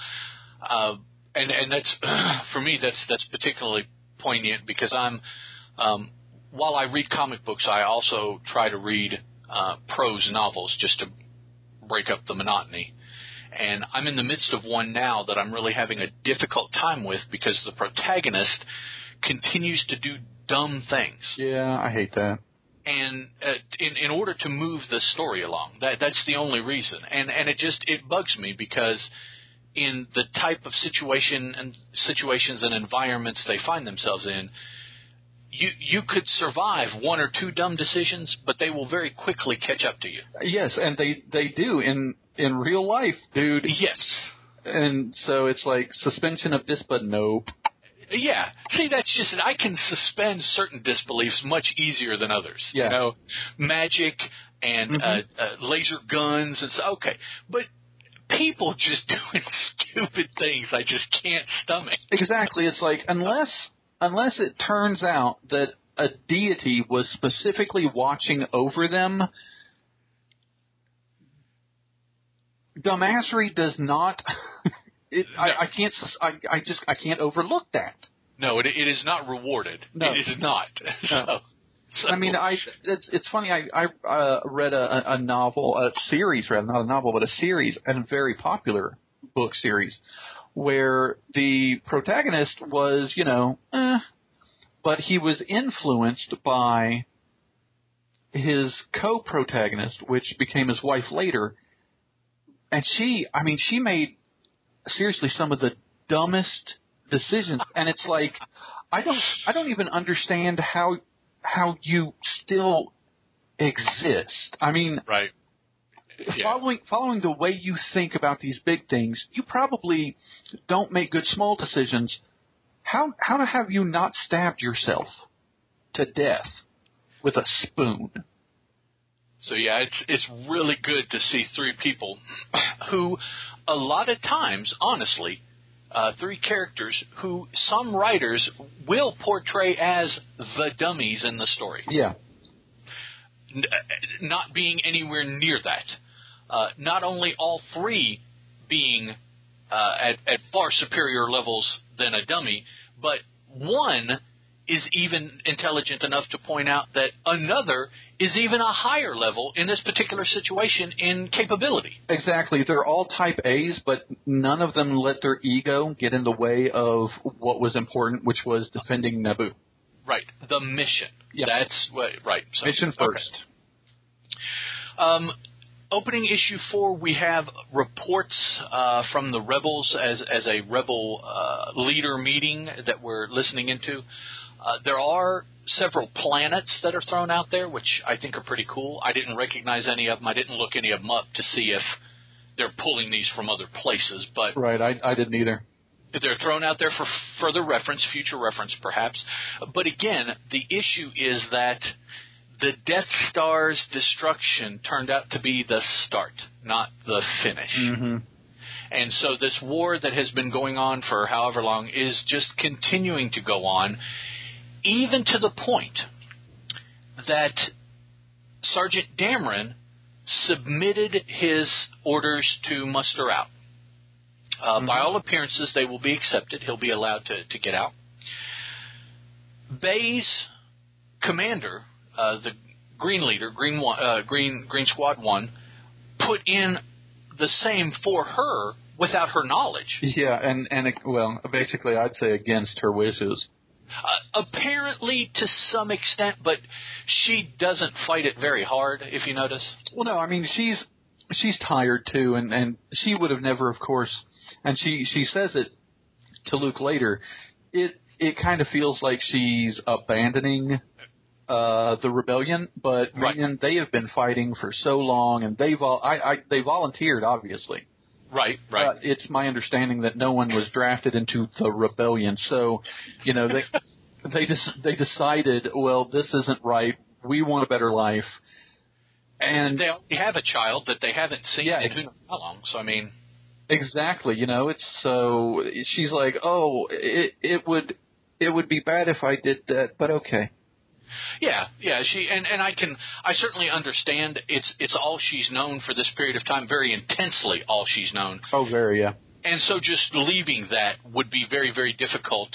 uh, and and that's for me that's that's particularly poignant because I'm um, while I read comic books, I also try to read uh, prose novels just to break up the monotony. And I'm in the midst of one now that I'm really having a difficult time with because the protagonist continues to do dumb things Yeah, I hate that. and uh, in in order to move the story along. That that's the only reason, and and it just it bugs me because in the type of situation and situations and environments they find themselves in. You you could survive one or two dumb decisions, but they will very quickly catch up to you. Yes, and they they do in in real life, dude. Yes, And so it's like suspension of disbelief. Nope. Yeah. See, that's just it. I can suspend certain disbeliefs much easier than others. Yeah. You know, magic and Mhm. uh, uh, laser guns and so. Okay, but people just doing stupid things, I just can't stomach. Exactly. It's like unless unless it turns out that a deity was specifically watching over them, dumbassery does not. It, I, I can't. I, I just. I can't overlook that. No, it, it is not rewarded. No. It is not. No. So, so- I mean, I. It's. It's funny. I. I uh, read a, a novel, a series, rather not a novel, but a series, and a very popular book series, where the protagonist was, you know, eh, but he was influenced by his co-protagonist, which became his wife later, and she. I mean, she made seriously some of the dumbest decisions, and it's like. I don't I don't even understand how how you still exist. I mean, right. Yeah. following following the way you think about these big things, you probably don't make good small decisions. How how have you not stabbed yourself to death with a spoon? So yeah, it's it's really good to see three people who, a lot of times, honestly, uh, three characters who some writers will portray as the dummies in the story, Yeah. N- uh, not being anywhere near that. Uh, not only all three being uh, at at far superior levels than a dummy, but one is even intelligent enough to point out that another is even a higher level in this particular situation in capability. Exactly. They're all type A's, but none of them let their ego get in the way of what was important, which was defending Naboo. Right. The mission. Yeah. That's. Right. So, Mission okay. first. Um, opening issue four, we have reports uh, from the rebels as as a rebel uh, leader meeting that we're listening into. Uh, there are several planets that are thrown out there, which I think are pretty cool. I didn't recognize any of them. I didn't look any of them up to see if they're pulling these from other places, but right. I I didn't either. they're thrown out there for further reference, future reference perhaps. But again, the issue is that the Death Star's destruction turned out to be the start, not the finish. Mm-hmm. And so this war that has been going on for however long is just continuing to go on, even to the point that Sergeant Dameron submitted his orders to muster out. Uh, By all appearances, they will be accepted. He'll be allowed to, to get out. Bey's commander, uh, the Green leader, Green one, uh, Green Green Squad One, put in the same for her without her knowledge. Yeah, and and it, well, basically, I'd say against her wishes. Uh, apparently, to some extent, but she doesn't fight it very hard. If you notice, Well, no, I mean she's she's tired too, and and she would have never, of course, and she she says it to Luke later. It it kind of feels like she's abandoning uh the rebellion, but Right. man, they have been fighting for so long, and they vol I, I they volunteered obviously. right, right. Uh, it's my understanding that no one was drafted into the rebellion, so you know they they just they decided, well, this isn't right. We want a better life, and they already have a child that they haven't seen Yeah. in who knows how long. So I mean, Exactly. You know, it's so she's like, "Oh, it it would it would be bad if I did that, but okay." Yeah, yeah. She and and I can I certainly understand. It's it's all she's known for this period of time, very intensely all she's known. Oh, very yeah. and so just leaving that would be very very difficult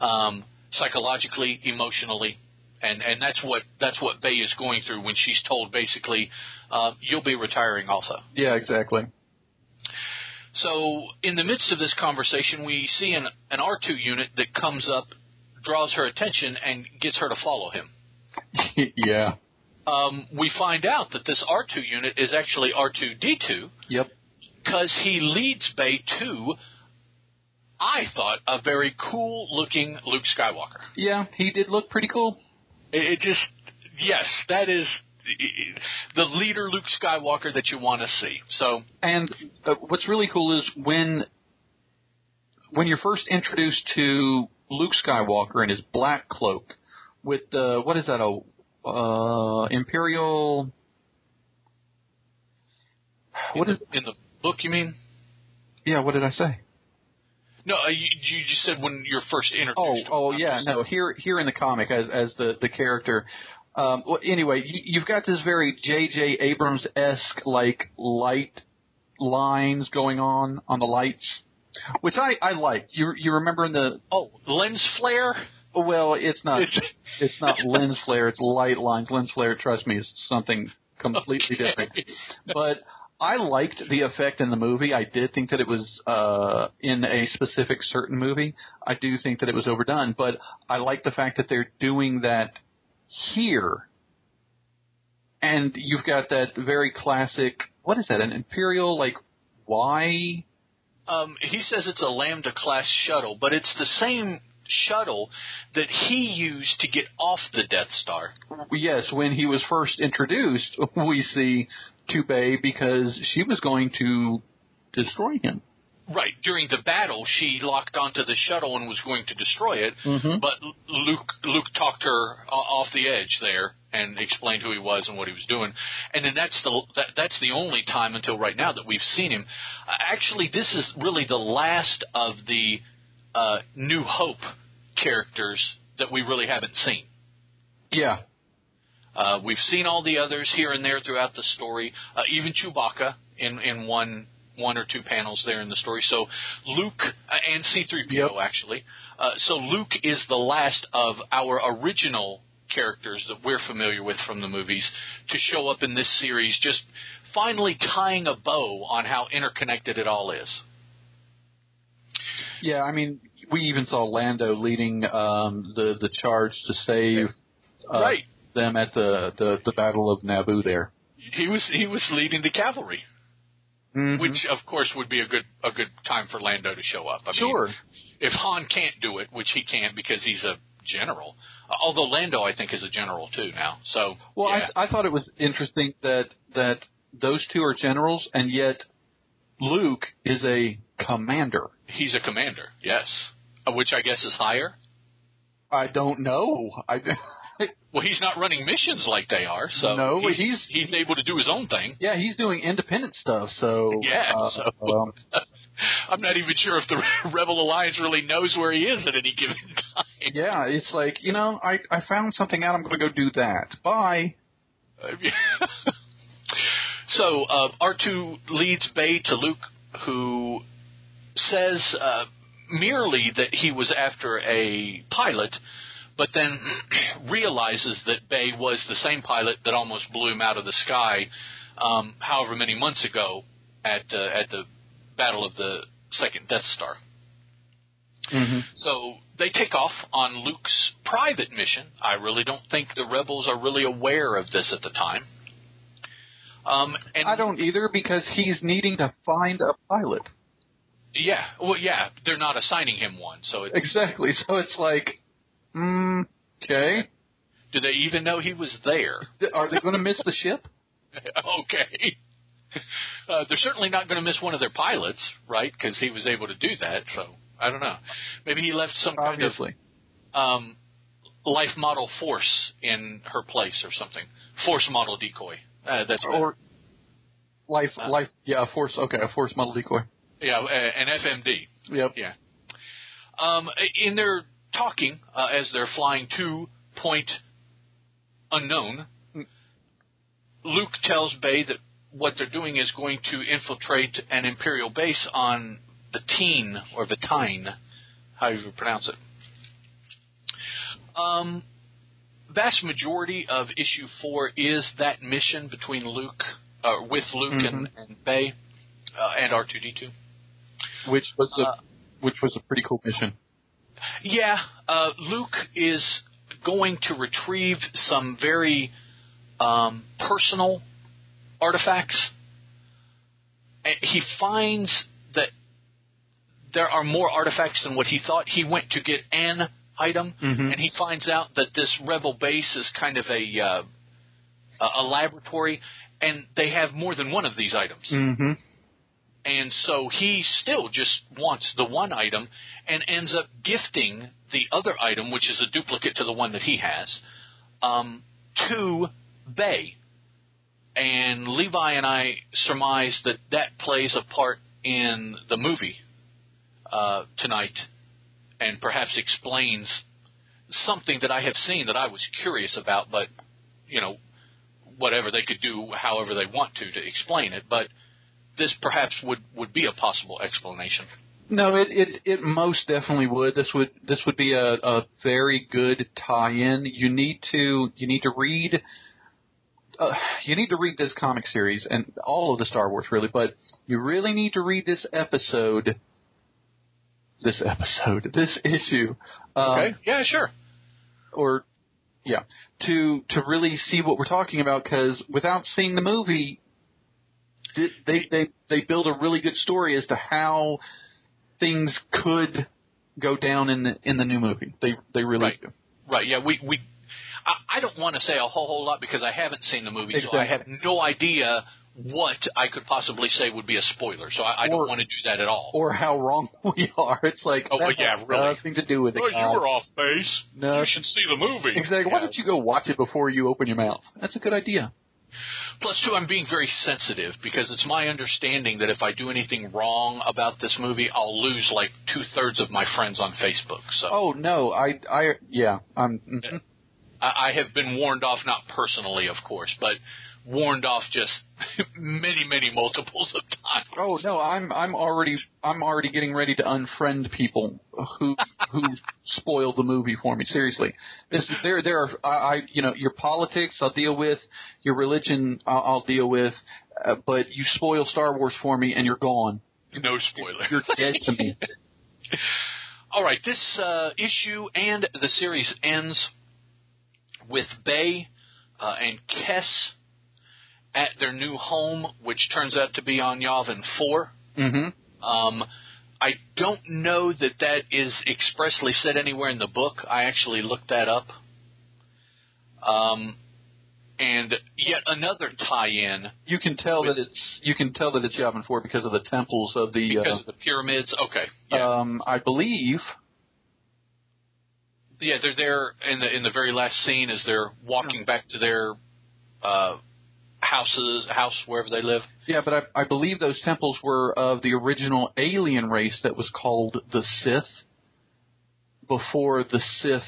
um, psychologically emotionally and and that's what that's what Bey is going through when she's told basically uh, you'll be retiring also Yeah, exactly. so in the midst of this conversation we see an an R2 unit that comes up draws her attention and gets her to follow him yeah. um, we find out that this R2 unit is actually R2D2 Yep. because he leads Bey 2, I thought, a very cool looking Luke Skywalker. Yeah, he did look pretty cool. It, it just, yes, that is the leader Luke Skywalker that you want to see. So, And uh, what's really cool is when when you're first introduced to Luke Skywalker in his black cloak with the what is that a uh, Imperial What in the book, you mean? yeah what did I say? No, uh, you, you just said when you're first introduced. oh oh yeah, no. Here, here in the comic, as as the the character. Um, well, anyway, you've got this very J.J. Abrams esque like light lines going on on the lights, which I I like. You you remember in the Oh, lens flare. well, it's not It's- it's not lens flare, it's light lines. Lens flare, trust me, is something completely Okay. different. But I liked the effect in the movie. I did think that it was uh, in a specific certain movie. I do think that it was overdone, but I like the fact that they're doing that here. And you've got that very classic. What is that? An Imperial like why? Um, he says it's a Lambda class shuttle, but it's the same shuttle that he used to get off the Death Star. Yes, when he was first introduced, we see Bey because she was going to destroy him. Right during the battle, she locked onto the shuttle and was going to destroy it. Mhm. But Luke Luke talked her off the edge there and explained who he was and what he was doing. And then that's the that, that's the only time until right now that we've seen him. Actually, this is really the last of the uh, New Hope characters that we really haven't seen. Yeah, Uh, we've seen all the others here and there throughout the story, uh, even Chewbacca in in one one or two panels there in the story. So Luke uh, and C-3PO Yep. actually. Uh, so Luke is the last of our original characters that we're familiar with from the movies to show up in this series, just finally tying a bow on how interconnected it all is. Yeah. I mean, we even saw Lando leading um, the the charge to save uh, Right. them at the, the the Battle of Naboo. There, He was he was leading the cavalry, Mhm. which of course would be a good a good time for Lando to show up. I mean, sure, if Han can't do it, which he can't because he's a general, although Lando I think is a general too now. So Well, yeah. I, I thought it was interesting that that those two are generals, and yet Luke is a commander. He's a commander, yes. Uh, which I guess is higher. I don't know. I Well, he's not running missions like they are, so No, he's, he's- he's able to do his own thing. yeah, he's doing independent stuff. So Yeah, uh, so- um, I'm not even sure if the Rebel Alliance really knows where he is at any given time. yeah, it's like you know, I I found something out. I'm going to go do that. Bye. so uh, R2 leads Bey to Luke, who says uh, merely that he was after a pilot, but then realizes that Bey was the same pilot that almost blew him out of the sky, um, however many months ago at uh, at the Battle of the Second Death Star. Mm-hmm. So they take off on Luke's private mission. I really don't think the rebels are really aware of this at the time. Um, and I don't either because he's needing to find a pilot. Yeah, well, yeah, they're not assigning him one. So it's, Exactly. So it's like, mm, okay. do they even know he was there? Are they going to miss the ship? okay. Uh, they're certainly not going to miss one of their pilots, right? Because he was able to do that. So I don't know. Maybe he left some kind of um, life model force in her place or something. Force model decoy. Uh, that's better. Or life, Uh, life. Yeah, a force. Okay, a force model decoy. Yeah, uh, an FMD. Yep. Yeah. Um, in their talking, uh, as they're flying to point unknown, Luke tells Bey that what they're doing is going to infiltrate an Imperial base on Vatine or Vatine, however you pronounce it. Um, vast majority of issue four is that mission between Luke, uh, with Luke and, and Bey, uh, and R two D two. Which was a, Uh, which was a pretty cool mission. Yeah, uh, Luke is going to retrieve some very um, personal artifacts. And he finds that there are more artifacts than what he thought. He went to get an item, Mhm. and he finds out that this rebel base is kind of a uh, a a laboratory, and they have more than one of these items Mm-hmm. And so he still just wants the one item and ends up gifting the other item, which is a duplicate to the one that he has, um, to Bey. And Levi and I surmise that that plays a part in the movie uh, tonight, and perhaps explains something that I have seen that I was curious about, but you know, whatever they could do, however they want to, to explain it, but this perhaps would, would be a possible explanation. No, it, it it most definitely would. This would this would be a, a very good tie-in. You need to you need to read uh, you need to read this comic series and all of the Star Wars really, but you really need to read this episode. This episode, this issue, um, Yeah, sure. or yeah, to to really see what we're talking about. Because without seeing the movie, th- they they they build a really good story as to how things could go down in the in the new movie. They they really Right. do. Right. Yeah. We we. I, I don't want to say a whole whole lot because I haven't seen the movie, so I have no idea what I could possibly say would be a spoiler. So I, I Or- don't want to do that at all. Or how wrong we are. It's like Oh, well, yeah, really. nothing to do with it. oh, you were off base. No. You should see the movie. Exactly. Why don't you go watch it before you open your mouth? That's a good idea. Plus, too, I'm being very sensitive because it's my understanding that if I do anything wrong about this movie, I'll lose like two thirds of my friends on Facebook. So Oh no, I I yeah. I'm mhm. I, I have been warned off, not personally, of course, but warned off just many, many multiples of times. Oh no, I'm I'm already I'm already getting ready to unfriend people who who spoiled the movie for me. Seriously, this there there are I, I you know your politics I'll deal with, your religion I'll, I'll deal with, uh, but you spoil Star Wars for me and you're gone. No spoiler. You're dead to me. All right, this uh, issue and the series ends with Bey uh, and Kess at their new home, which turns out to be on Yavin 4. Mm-hmm. Um, I don't know that that is expressly said anywhere in the book. I actually looked that up. Um, and yet another tie-in You can tell With- that it's you can tell that it's Yavin Four because of the temples of the. because uh, of the pyramids. Okay, yeah, um, I believe. yeah, they're there in the in the very last scene as they're walking back to their uh, houses, house wherever they live. Yeah, but I, I believe those temples were of the original alien race that was called the Sith. Before the Sith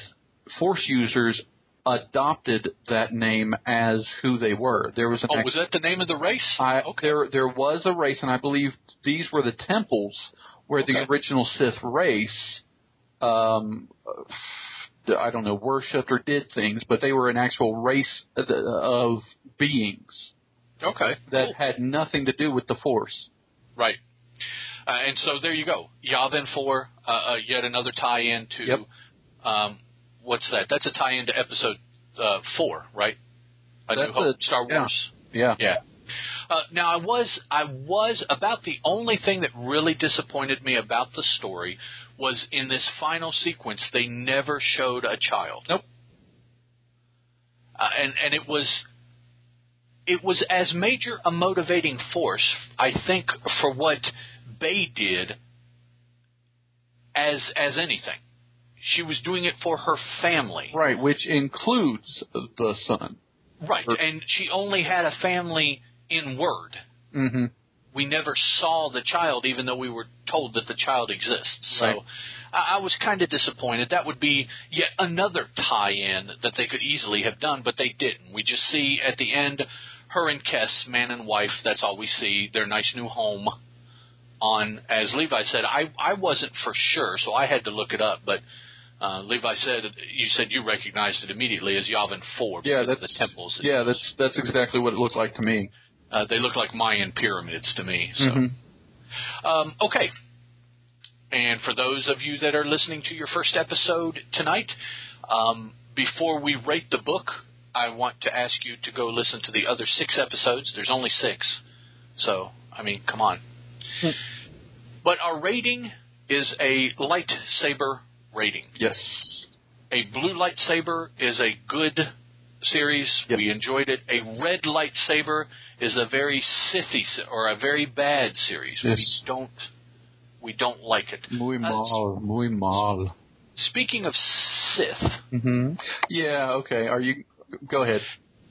Force users adopted that name as who they were, there was an. Oh, ex- was that the name of the race? I, okay. There, there was a race, and I believe these were the temples where the original Sith race, um, I don't know, worshipped or did things, but they were an actual race of- beings Okay. that cool. had nothing to do with the Force. Right. Uh, and so there you go. Yavin 4, uh, uh, yet another tie-in to, Yep. um, what's that? That's a tie-in to episode uh, 4, right? A That's New Hope, a- Star yeah. Wars. Yeah. Yeah. Uh, now I was I was about the only thing that really disappointed me about the story was in this final sequence they never showed a child. Nope. Uh, and and it was it was as major a motivating force I think for what Bey did as as anything. She was doing it for her family. Right, which includes the son. Right. Or- And she only had a family in word. Mm-hmm. We never saw the child, even though we were told that the child exists. So Right. I, I was kind of disappointed. That would be yet another tie-in that they could easily have done, but they didn't. We just see at the end her and Kess, man and wife. That's all we see. Their nice new home. On as Levi said, I I wasn't for sure, so I had to look it up. But uh, Levi said you said you recognized it immediately as Yavin Four Yeah, because of that's the temples. and Yeah, that's that's exactly what it looked like to me. Uh, they look like Mayan pyramids to me. So. Mhm. Um, okay. And for those of you that are listening to your first episode tonight, um, before we rate the book, I want to ask you to go listen to the other six episodes. There's only six. So, I mean, come on. Hmm. But our rating is a lightsaber rating. Yes. A blue lightsaber is a good series. Yep. We enjoyed it. A red lightsaber is a very Sithy or a very bad series. We don't we don't like it. Muy Uh, muy mal. Speaking of Sith, Mm-hmm. Yeah. Okay. Are you? Go ahead.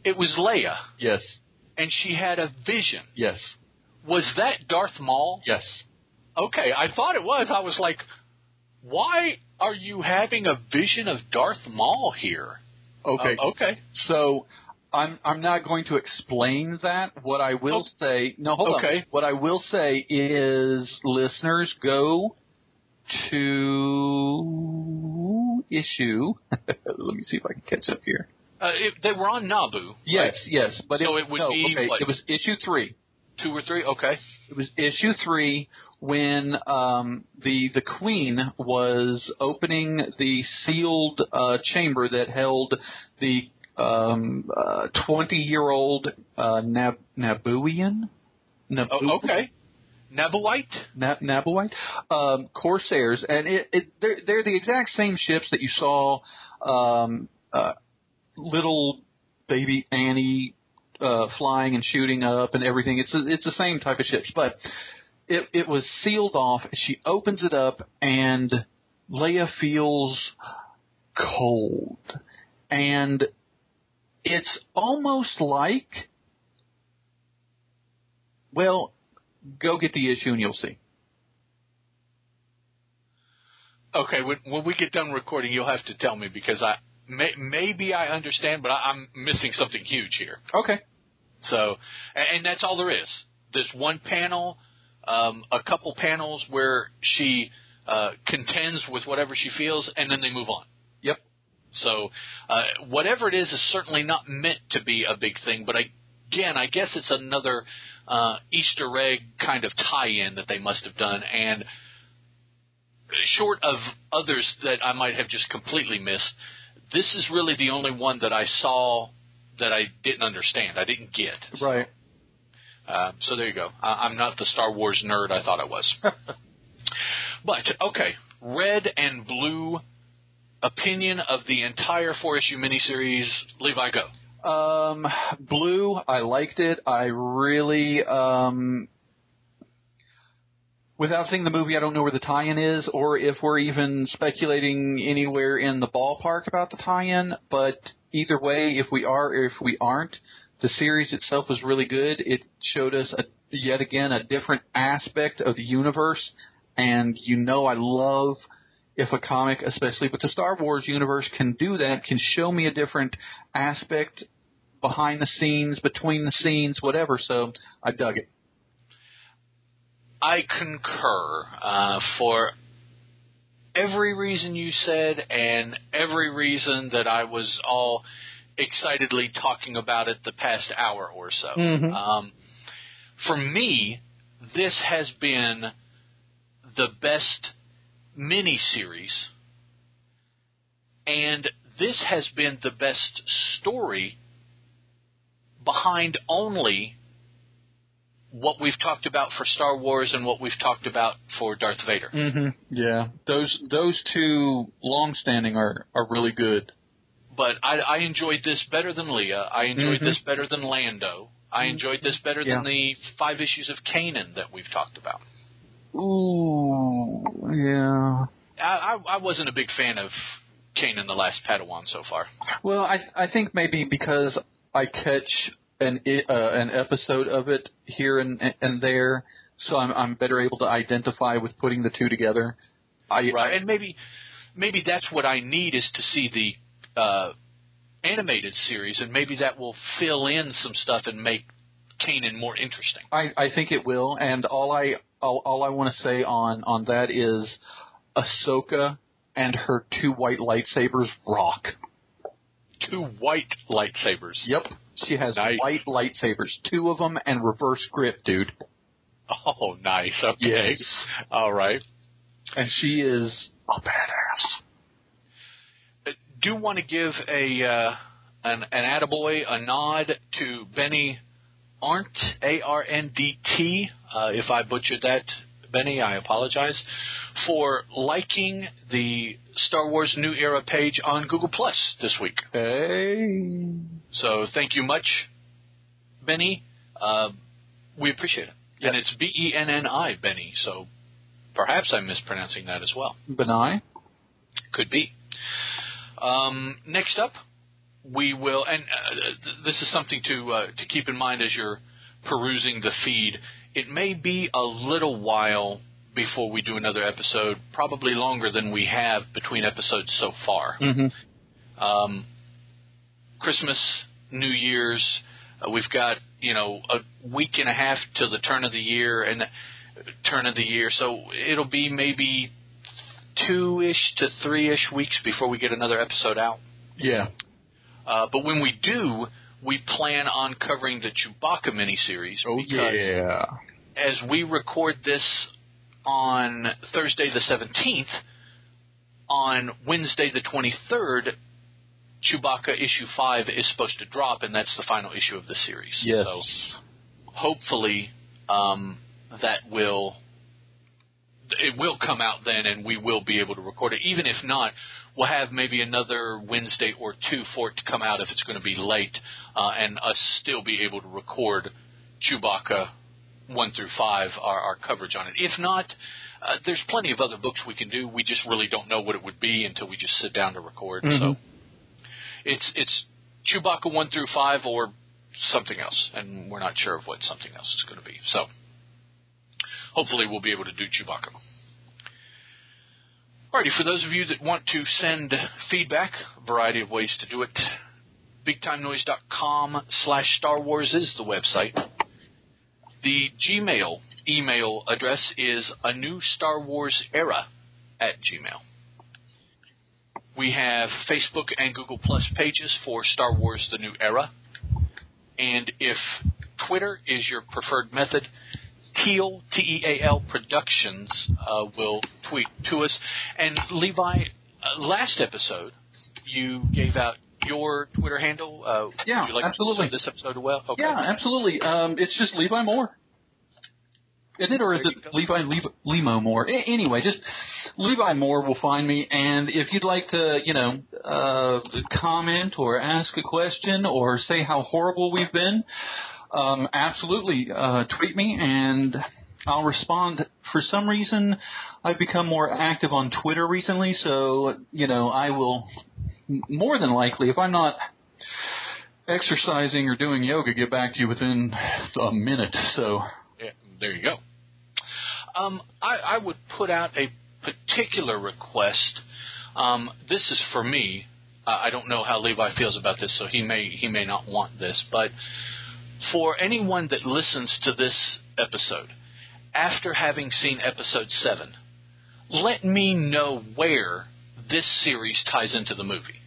it was Leia, Yes. and she had a vision. Yes. Was that Darth Maul? Yes. Okay, I thought it was. I was like, why are you having a vision of Darth Maul here? Okay. Uh, okay. So I'm I'm not going to explain that. What I will Oh. say, no, hold Okay. on. What I will say is, listeners, go to issue. Let me see if I can catch up here. Uh, it, they were on Naboo. Yes, right? yes, but So it would no, be okay, what? It was issue three. Two or three. Okay. It was issue three when um, the the Queen was opening the sealed uh, chamber that held the twenty year old uh, Nab- Oh, okay. Nabooite. Na- Nabooite um, Corsairs, and it, it they're, they're the exact same ships that you saw um, uh, little baby Annie uh, flying and shooting up and everything. It's a, it's the same type of ships, but it it was sealed off. She opens it up, and Leia feels cold, and it's almost like well go get the issue and you'll see. Okay. When, when we get done recording, you'll have to tell me because I may, maybe I understand, but I, I'm missing something huge here. Okay. So, and, and that's all there is. This one panel, um, a couple panels where she uh, contends with whatever she feels, and then they move on. So, uh, whatever it is is certainly not meant to be a big thing. But I, again, I guess it's another uh, Easter egg kind of tie-in that they must have done, and short of others that I might have just completely missed, this is really the only one that I saw that I didn't understand. I didn't get. Right. Uh, so there you go. I, I'm not the Star Wars nerd I thought I was. but okay, red and blue opinion of the entire four issue miniseries. Levi, go. Um, Blue, I liked it. I really, um, without seeing the movie, I don't know where the tie-in is, or if we're even speculating anywhere in the ballpark about the tie-in. But either way, if we are or if we aren't, the series itself was really good. It showed us a, yet again a different aspect of the universe, and you know I love if a comic, especially with the Star Wars universe, can do that, can show me a different aspect behind the scenes, between the scenes, whatever. So I dug it. I concur uh, for every reason you said and every reason that I was all excitedly talking about it the past hour or so. Mhm. Um, for me, this has been the best miniseries, and this has been the best story behind only what we've talked about for Star Wars and what we've talked about for Darth Vader. Mm-hmm. Yeah, those those two long-standing are are really good. But I, I enjoyed this better than Leia. I enjoyed Mhm. this better than Lando. I enjoyed this better than Yeah. the five issues of Kanan that we've talked about. Ooh, yeah. I, I, I wasn't a big fan of Kanan the Last Padawan so far. Well, I I think maybe because I catch an uh, an episode of it here and and there, so I'm I'm better able to identify with putting the two together. I, Right, I and maybe maybe that's what I need is to see the uh, animated series, and maybe that will fill in some stuff and make Kanan more interesting. I, I think it will, and all I all, all I want to say on on that is Ahsoka and her two white lightsabers rock. Two white lightsabers. Yep, she has Nice. white lightsabers, two of them, and reverse grip, dude. Oh, nice. Okay. Yes. All right. And she is a badass. Uh, Do want to give a uh, an an attaboy a nod to Benny Arndt A R N D T. Uh, if I butchered that, Benny, I apologize for liking the Star Wars New Era page on Google Plus this week. Hey. So thank you much, Benny. Uh, we appreciate it. And it's B E N N I, Benny. So perhaps I'm mispronouncing that as well. Benai. Could be. Um, next up, we will, and uh, this is something to uh, to keep in mind as you're perusing the feed. It may be a little while before we do another episode, probably longer than we have between episodes so far. Mm-hmm. Um, Christmas, New Year's, uh, we've got you know a week and a half till the turn of the year and uh, turn of the year, so it'll be maybe two ish to three ish weeks before we get another episode out. Yeah. Uh, but when we do, we plan on covering the Chewbacca miniseries. Oh because yeah. as we record this on Thursday the 17th, on Wednesday the 23rd, Chewbacca issue 5 is supposed to drop, and that's the final issue of the series. Yes. So hopefully um, that will. It will come out then, and we will be able to record it. Even if not, we'll have maybe another Wednesday or two for it to come out if it's going to be late, uh, and us still be able to record Chewbacca one through five, our, our coverage on it. If not, uh, there's plenty of other books we can do. We just really don't know what it would be until we just sit down to record. So Mhm. it's it's Chewbacca one through five or something else, and we're not sure of what something else is going to be. So hopefully we'll be able to do Chewbacca. Alrighty, for those of you that want to send feedback, a variety of ways to do it. BigTimeNoise.com slash Star Wars is the website. The Gmail email address is a new Star Wars era at Gmail. We have Facebook and Google Plus pages for Star Wars The New Era. And if Twitter is your preferred method, Teal, T E A L Productions uh, will tweet to us. And Levi, uh, last episode, you gave out your Twitter handle. Uh, Yeah, would you like absolutely. To this episode well? Okay. Yeah, absolutely. Um, it's just Levi Moore. Isn't it, or is it Levi Levi Limo Moore? A- anyway, just Levi Moore will find me, and if you'd like to, you know, uh, comment or ask a question or say how horrible we've been, um, absolutely uh, tweet me and I'll respond. For some reason, I've become more active on Twitter recently, so you know I will more than likely, if I'm not exercising or doing yoga, get back to you within a minute. So yeah, there you go. Um, I, I would put out a particular request. Um, this is for me. I don't know how Levi feels about this, so he may he may not want this, but for anyone that listens to this episode after having seen episode 7, let me know where this series ties into the movie.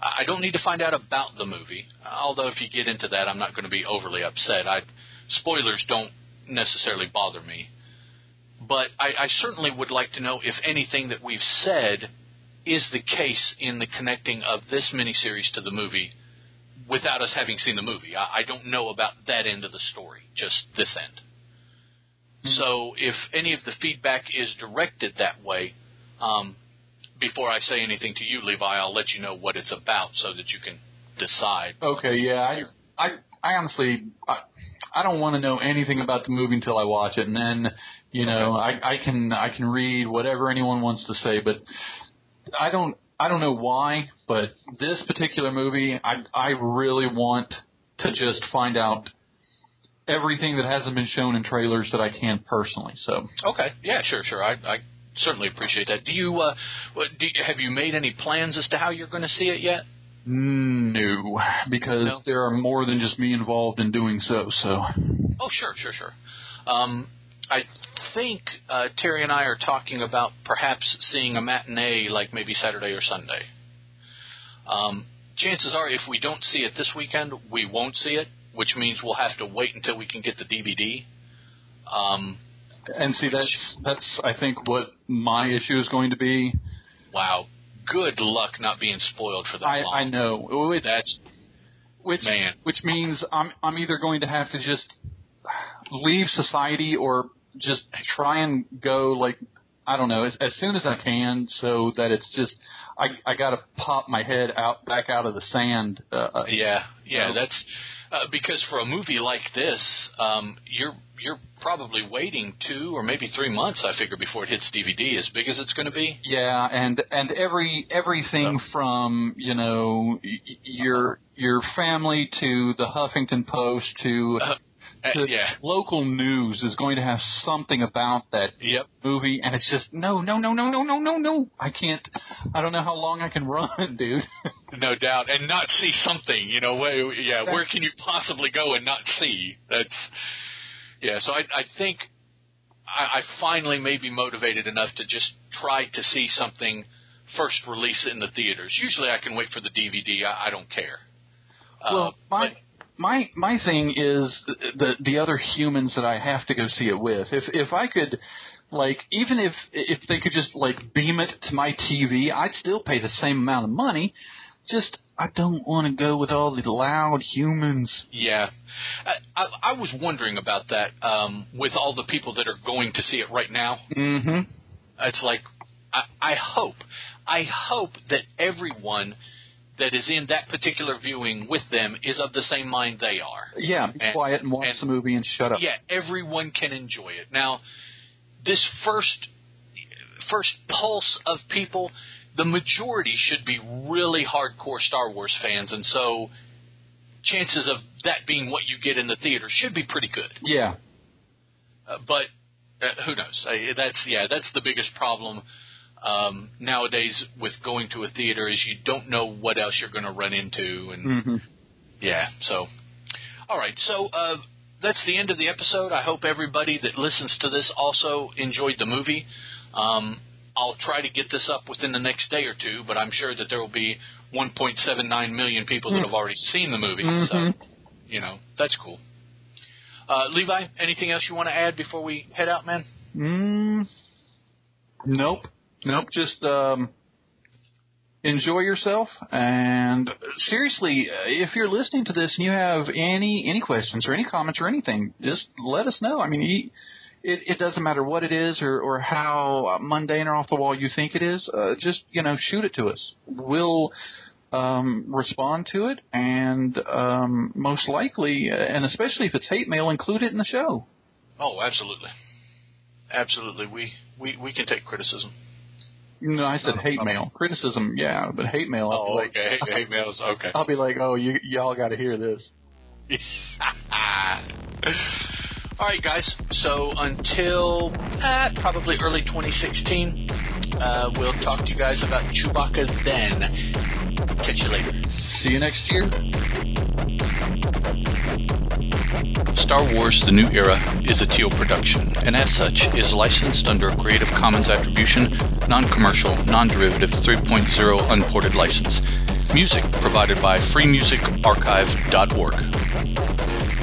I don't need to find out about the movie, although if you get into that, I'm not going to be overly upset. I, spoilers don't necessarily bother me. But I, I certainly would like to know if anything that we've said is the case in the connecting of this miniseries to the movie without us having seen the movie. I, I don't know about that end of the story, just this end. Mm-hmm. So if any of the feedback is directed that way, um, before I say anything to you, Levi, I'll let you know what it's about so that you can decide. Okay, yeah, I, I, I honestly, I, I don't want to know anything about the movie until I watch it, and then, you know, okay. I, I can, I can read whatever anyone wants to say, but I don't, I don't know why, but this particular movie, I I really want to just find out everything that hasn't been shown in trailers that I can personally. So okay, yeah, sure, sure. I, I certainly appreciate that. Do you, uh, do you, have you made any plans as to how you're going to see it yet? No, because no? there are more than just me involved in doing so. So. Oh, sure, sure, sure. Um, I think uh, Terry and I are talking about perhaps seeing a matinee, like maybe Saturday or Sunday. Um, chances are, if we don't see it this weekend, we won't see it, which means we'll have to wait until we can get the DVD. Um, and see, that's that's I think what my issue is going to be. Wow, good luck not being spoiled for that I, long. I know. Which, that's which man. Which means I'm I'm either going to have to just leave society or just try and go like I don't know as, as soon as I can, so that it's just I I got to pop my head out back out of the sand. Uh, uh yeah, yeah, know? that's uh, because for a movie like this, um, you're you're probably waiting two or maybe three months. I figure before it hits DVD, as big as it's going to be. Yeah, and and every everything so. from you know your your family to the Huffington Post to uh, uh, yeah. local news is going to have something about that yep. movie, and it's just no, no, no, no, no, no, no, no. I can't. I don't know how long I can run, dude. no doubt, and not see something. You know, where, yeah, where can you possibly go and not see? That's yeah. So I, I think I, I finally may be motivated enough to just try to see something first release in the theaters. Usually, I can wait for the DVD. I, I don't care. Well, uh, my but, my my thing is the the other humans that I have to go see it with. If if I could like even if if they could just like beam it to my TV, I'd still pay the same amount of money. Just I don't want to go with all the loud humans. Yeah, I, I, I was wondering about that um, with all the people that are going to see it right now. Mm-hmm. It's like I, I hope, I hope that everyone that is in that particular viewing with them is of the same mind they are. Yeah, be and, quiet and watch and, the movie and shut up. Yeah, everyone can enjoy it. Now, this first first pulse of people, the majority should be really hardcore Star Wars fans, and so chances of that being what you get in the theater should be pretty good. Yeah, uh, but uh, who knows? Uh, that's yeah, that's the biggest problem um, nowadays with going to a theater is you don't know what else you're going to run into, and mm-hmm. yeah. So, all right. So uh, that's the end of the episode. I hope everybody that listens to this also enjoyed the movie. Um, I'll try to get this up within the next day or two, but I'm sure that there will be 1.79 million people that hmm. have already seen the movie. Mm-hmm. So, you know, that's cool. Uh, Levi, anything else you want to add before we head out, man? Mm, nope. Nope, just um, enjoy yourself. And seriously, if you're listening to this and you have any any questions or any comments or anything, just let us know. I mean, it, it doesn't matter what it is or, or how mundane or off the wall you think it is. Uh, just you know, shoot it to us. We'll um, respond to it, and um, most likely, uh, and especially if it's hate mail, include it in the show. Oh, absolutely, absolutely. We we we can take criticism. No, I said hate mail. Criticism, yeah, but hate mail. I'll Oh, be like, okay. Hate, hate mail is okay. I'll be like, oh, you y'all got to hear this. All right, guys. So until uh, probably early 2016, uh, we'll talk to you guys about Chewbacca then. Catch you later. See you next year. Star Wars The New Era is a Teal production, and as such is licensed under a Creative Commons Attribution, Non-Commercial, Non-Derivative 3.0 Unported License. Music provided by freemusicarchive.org.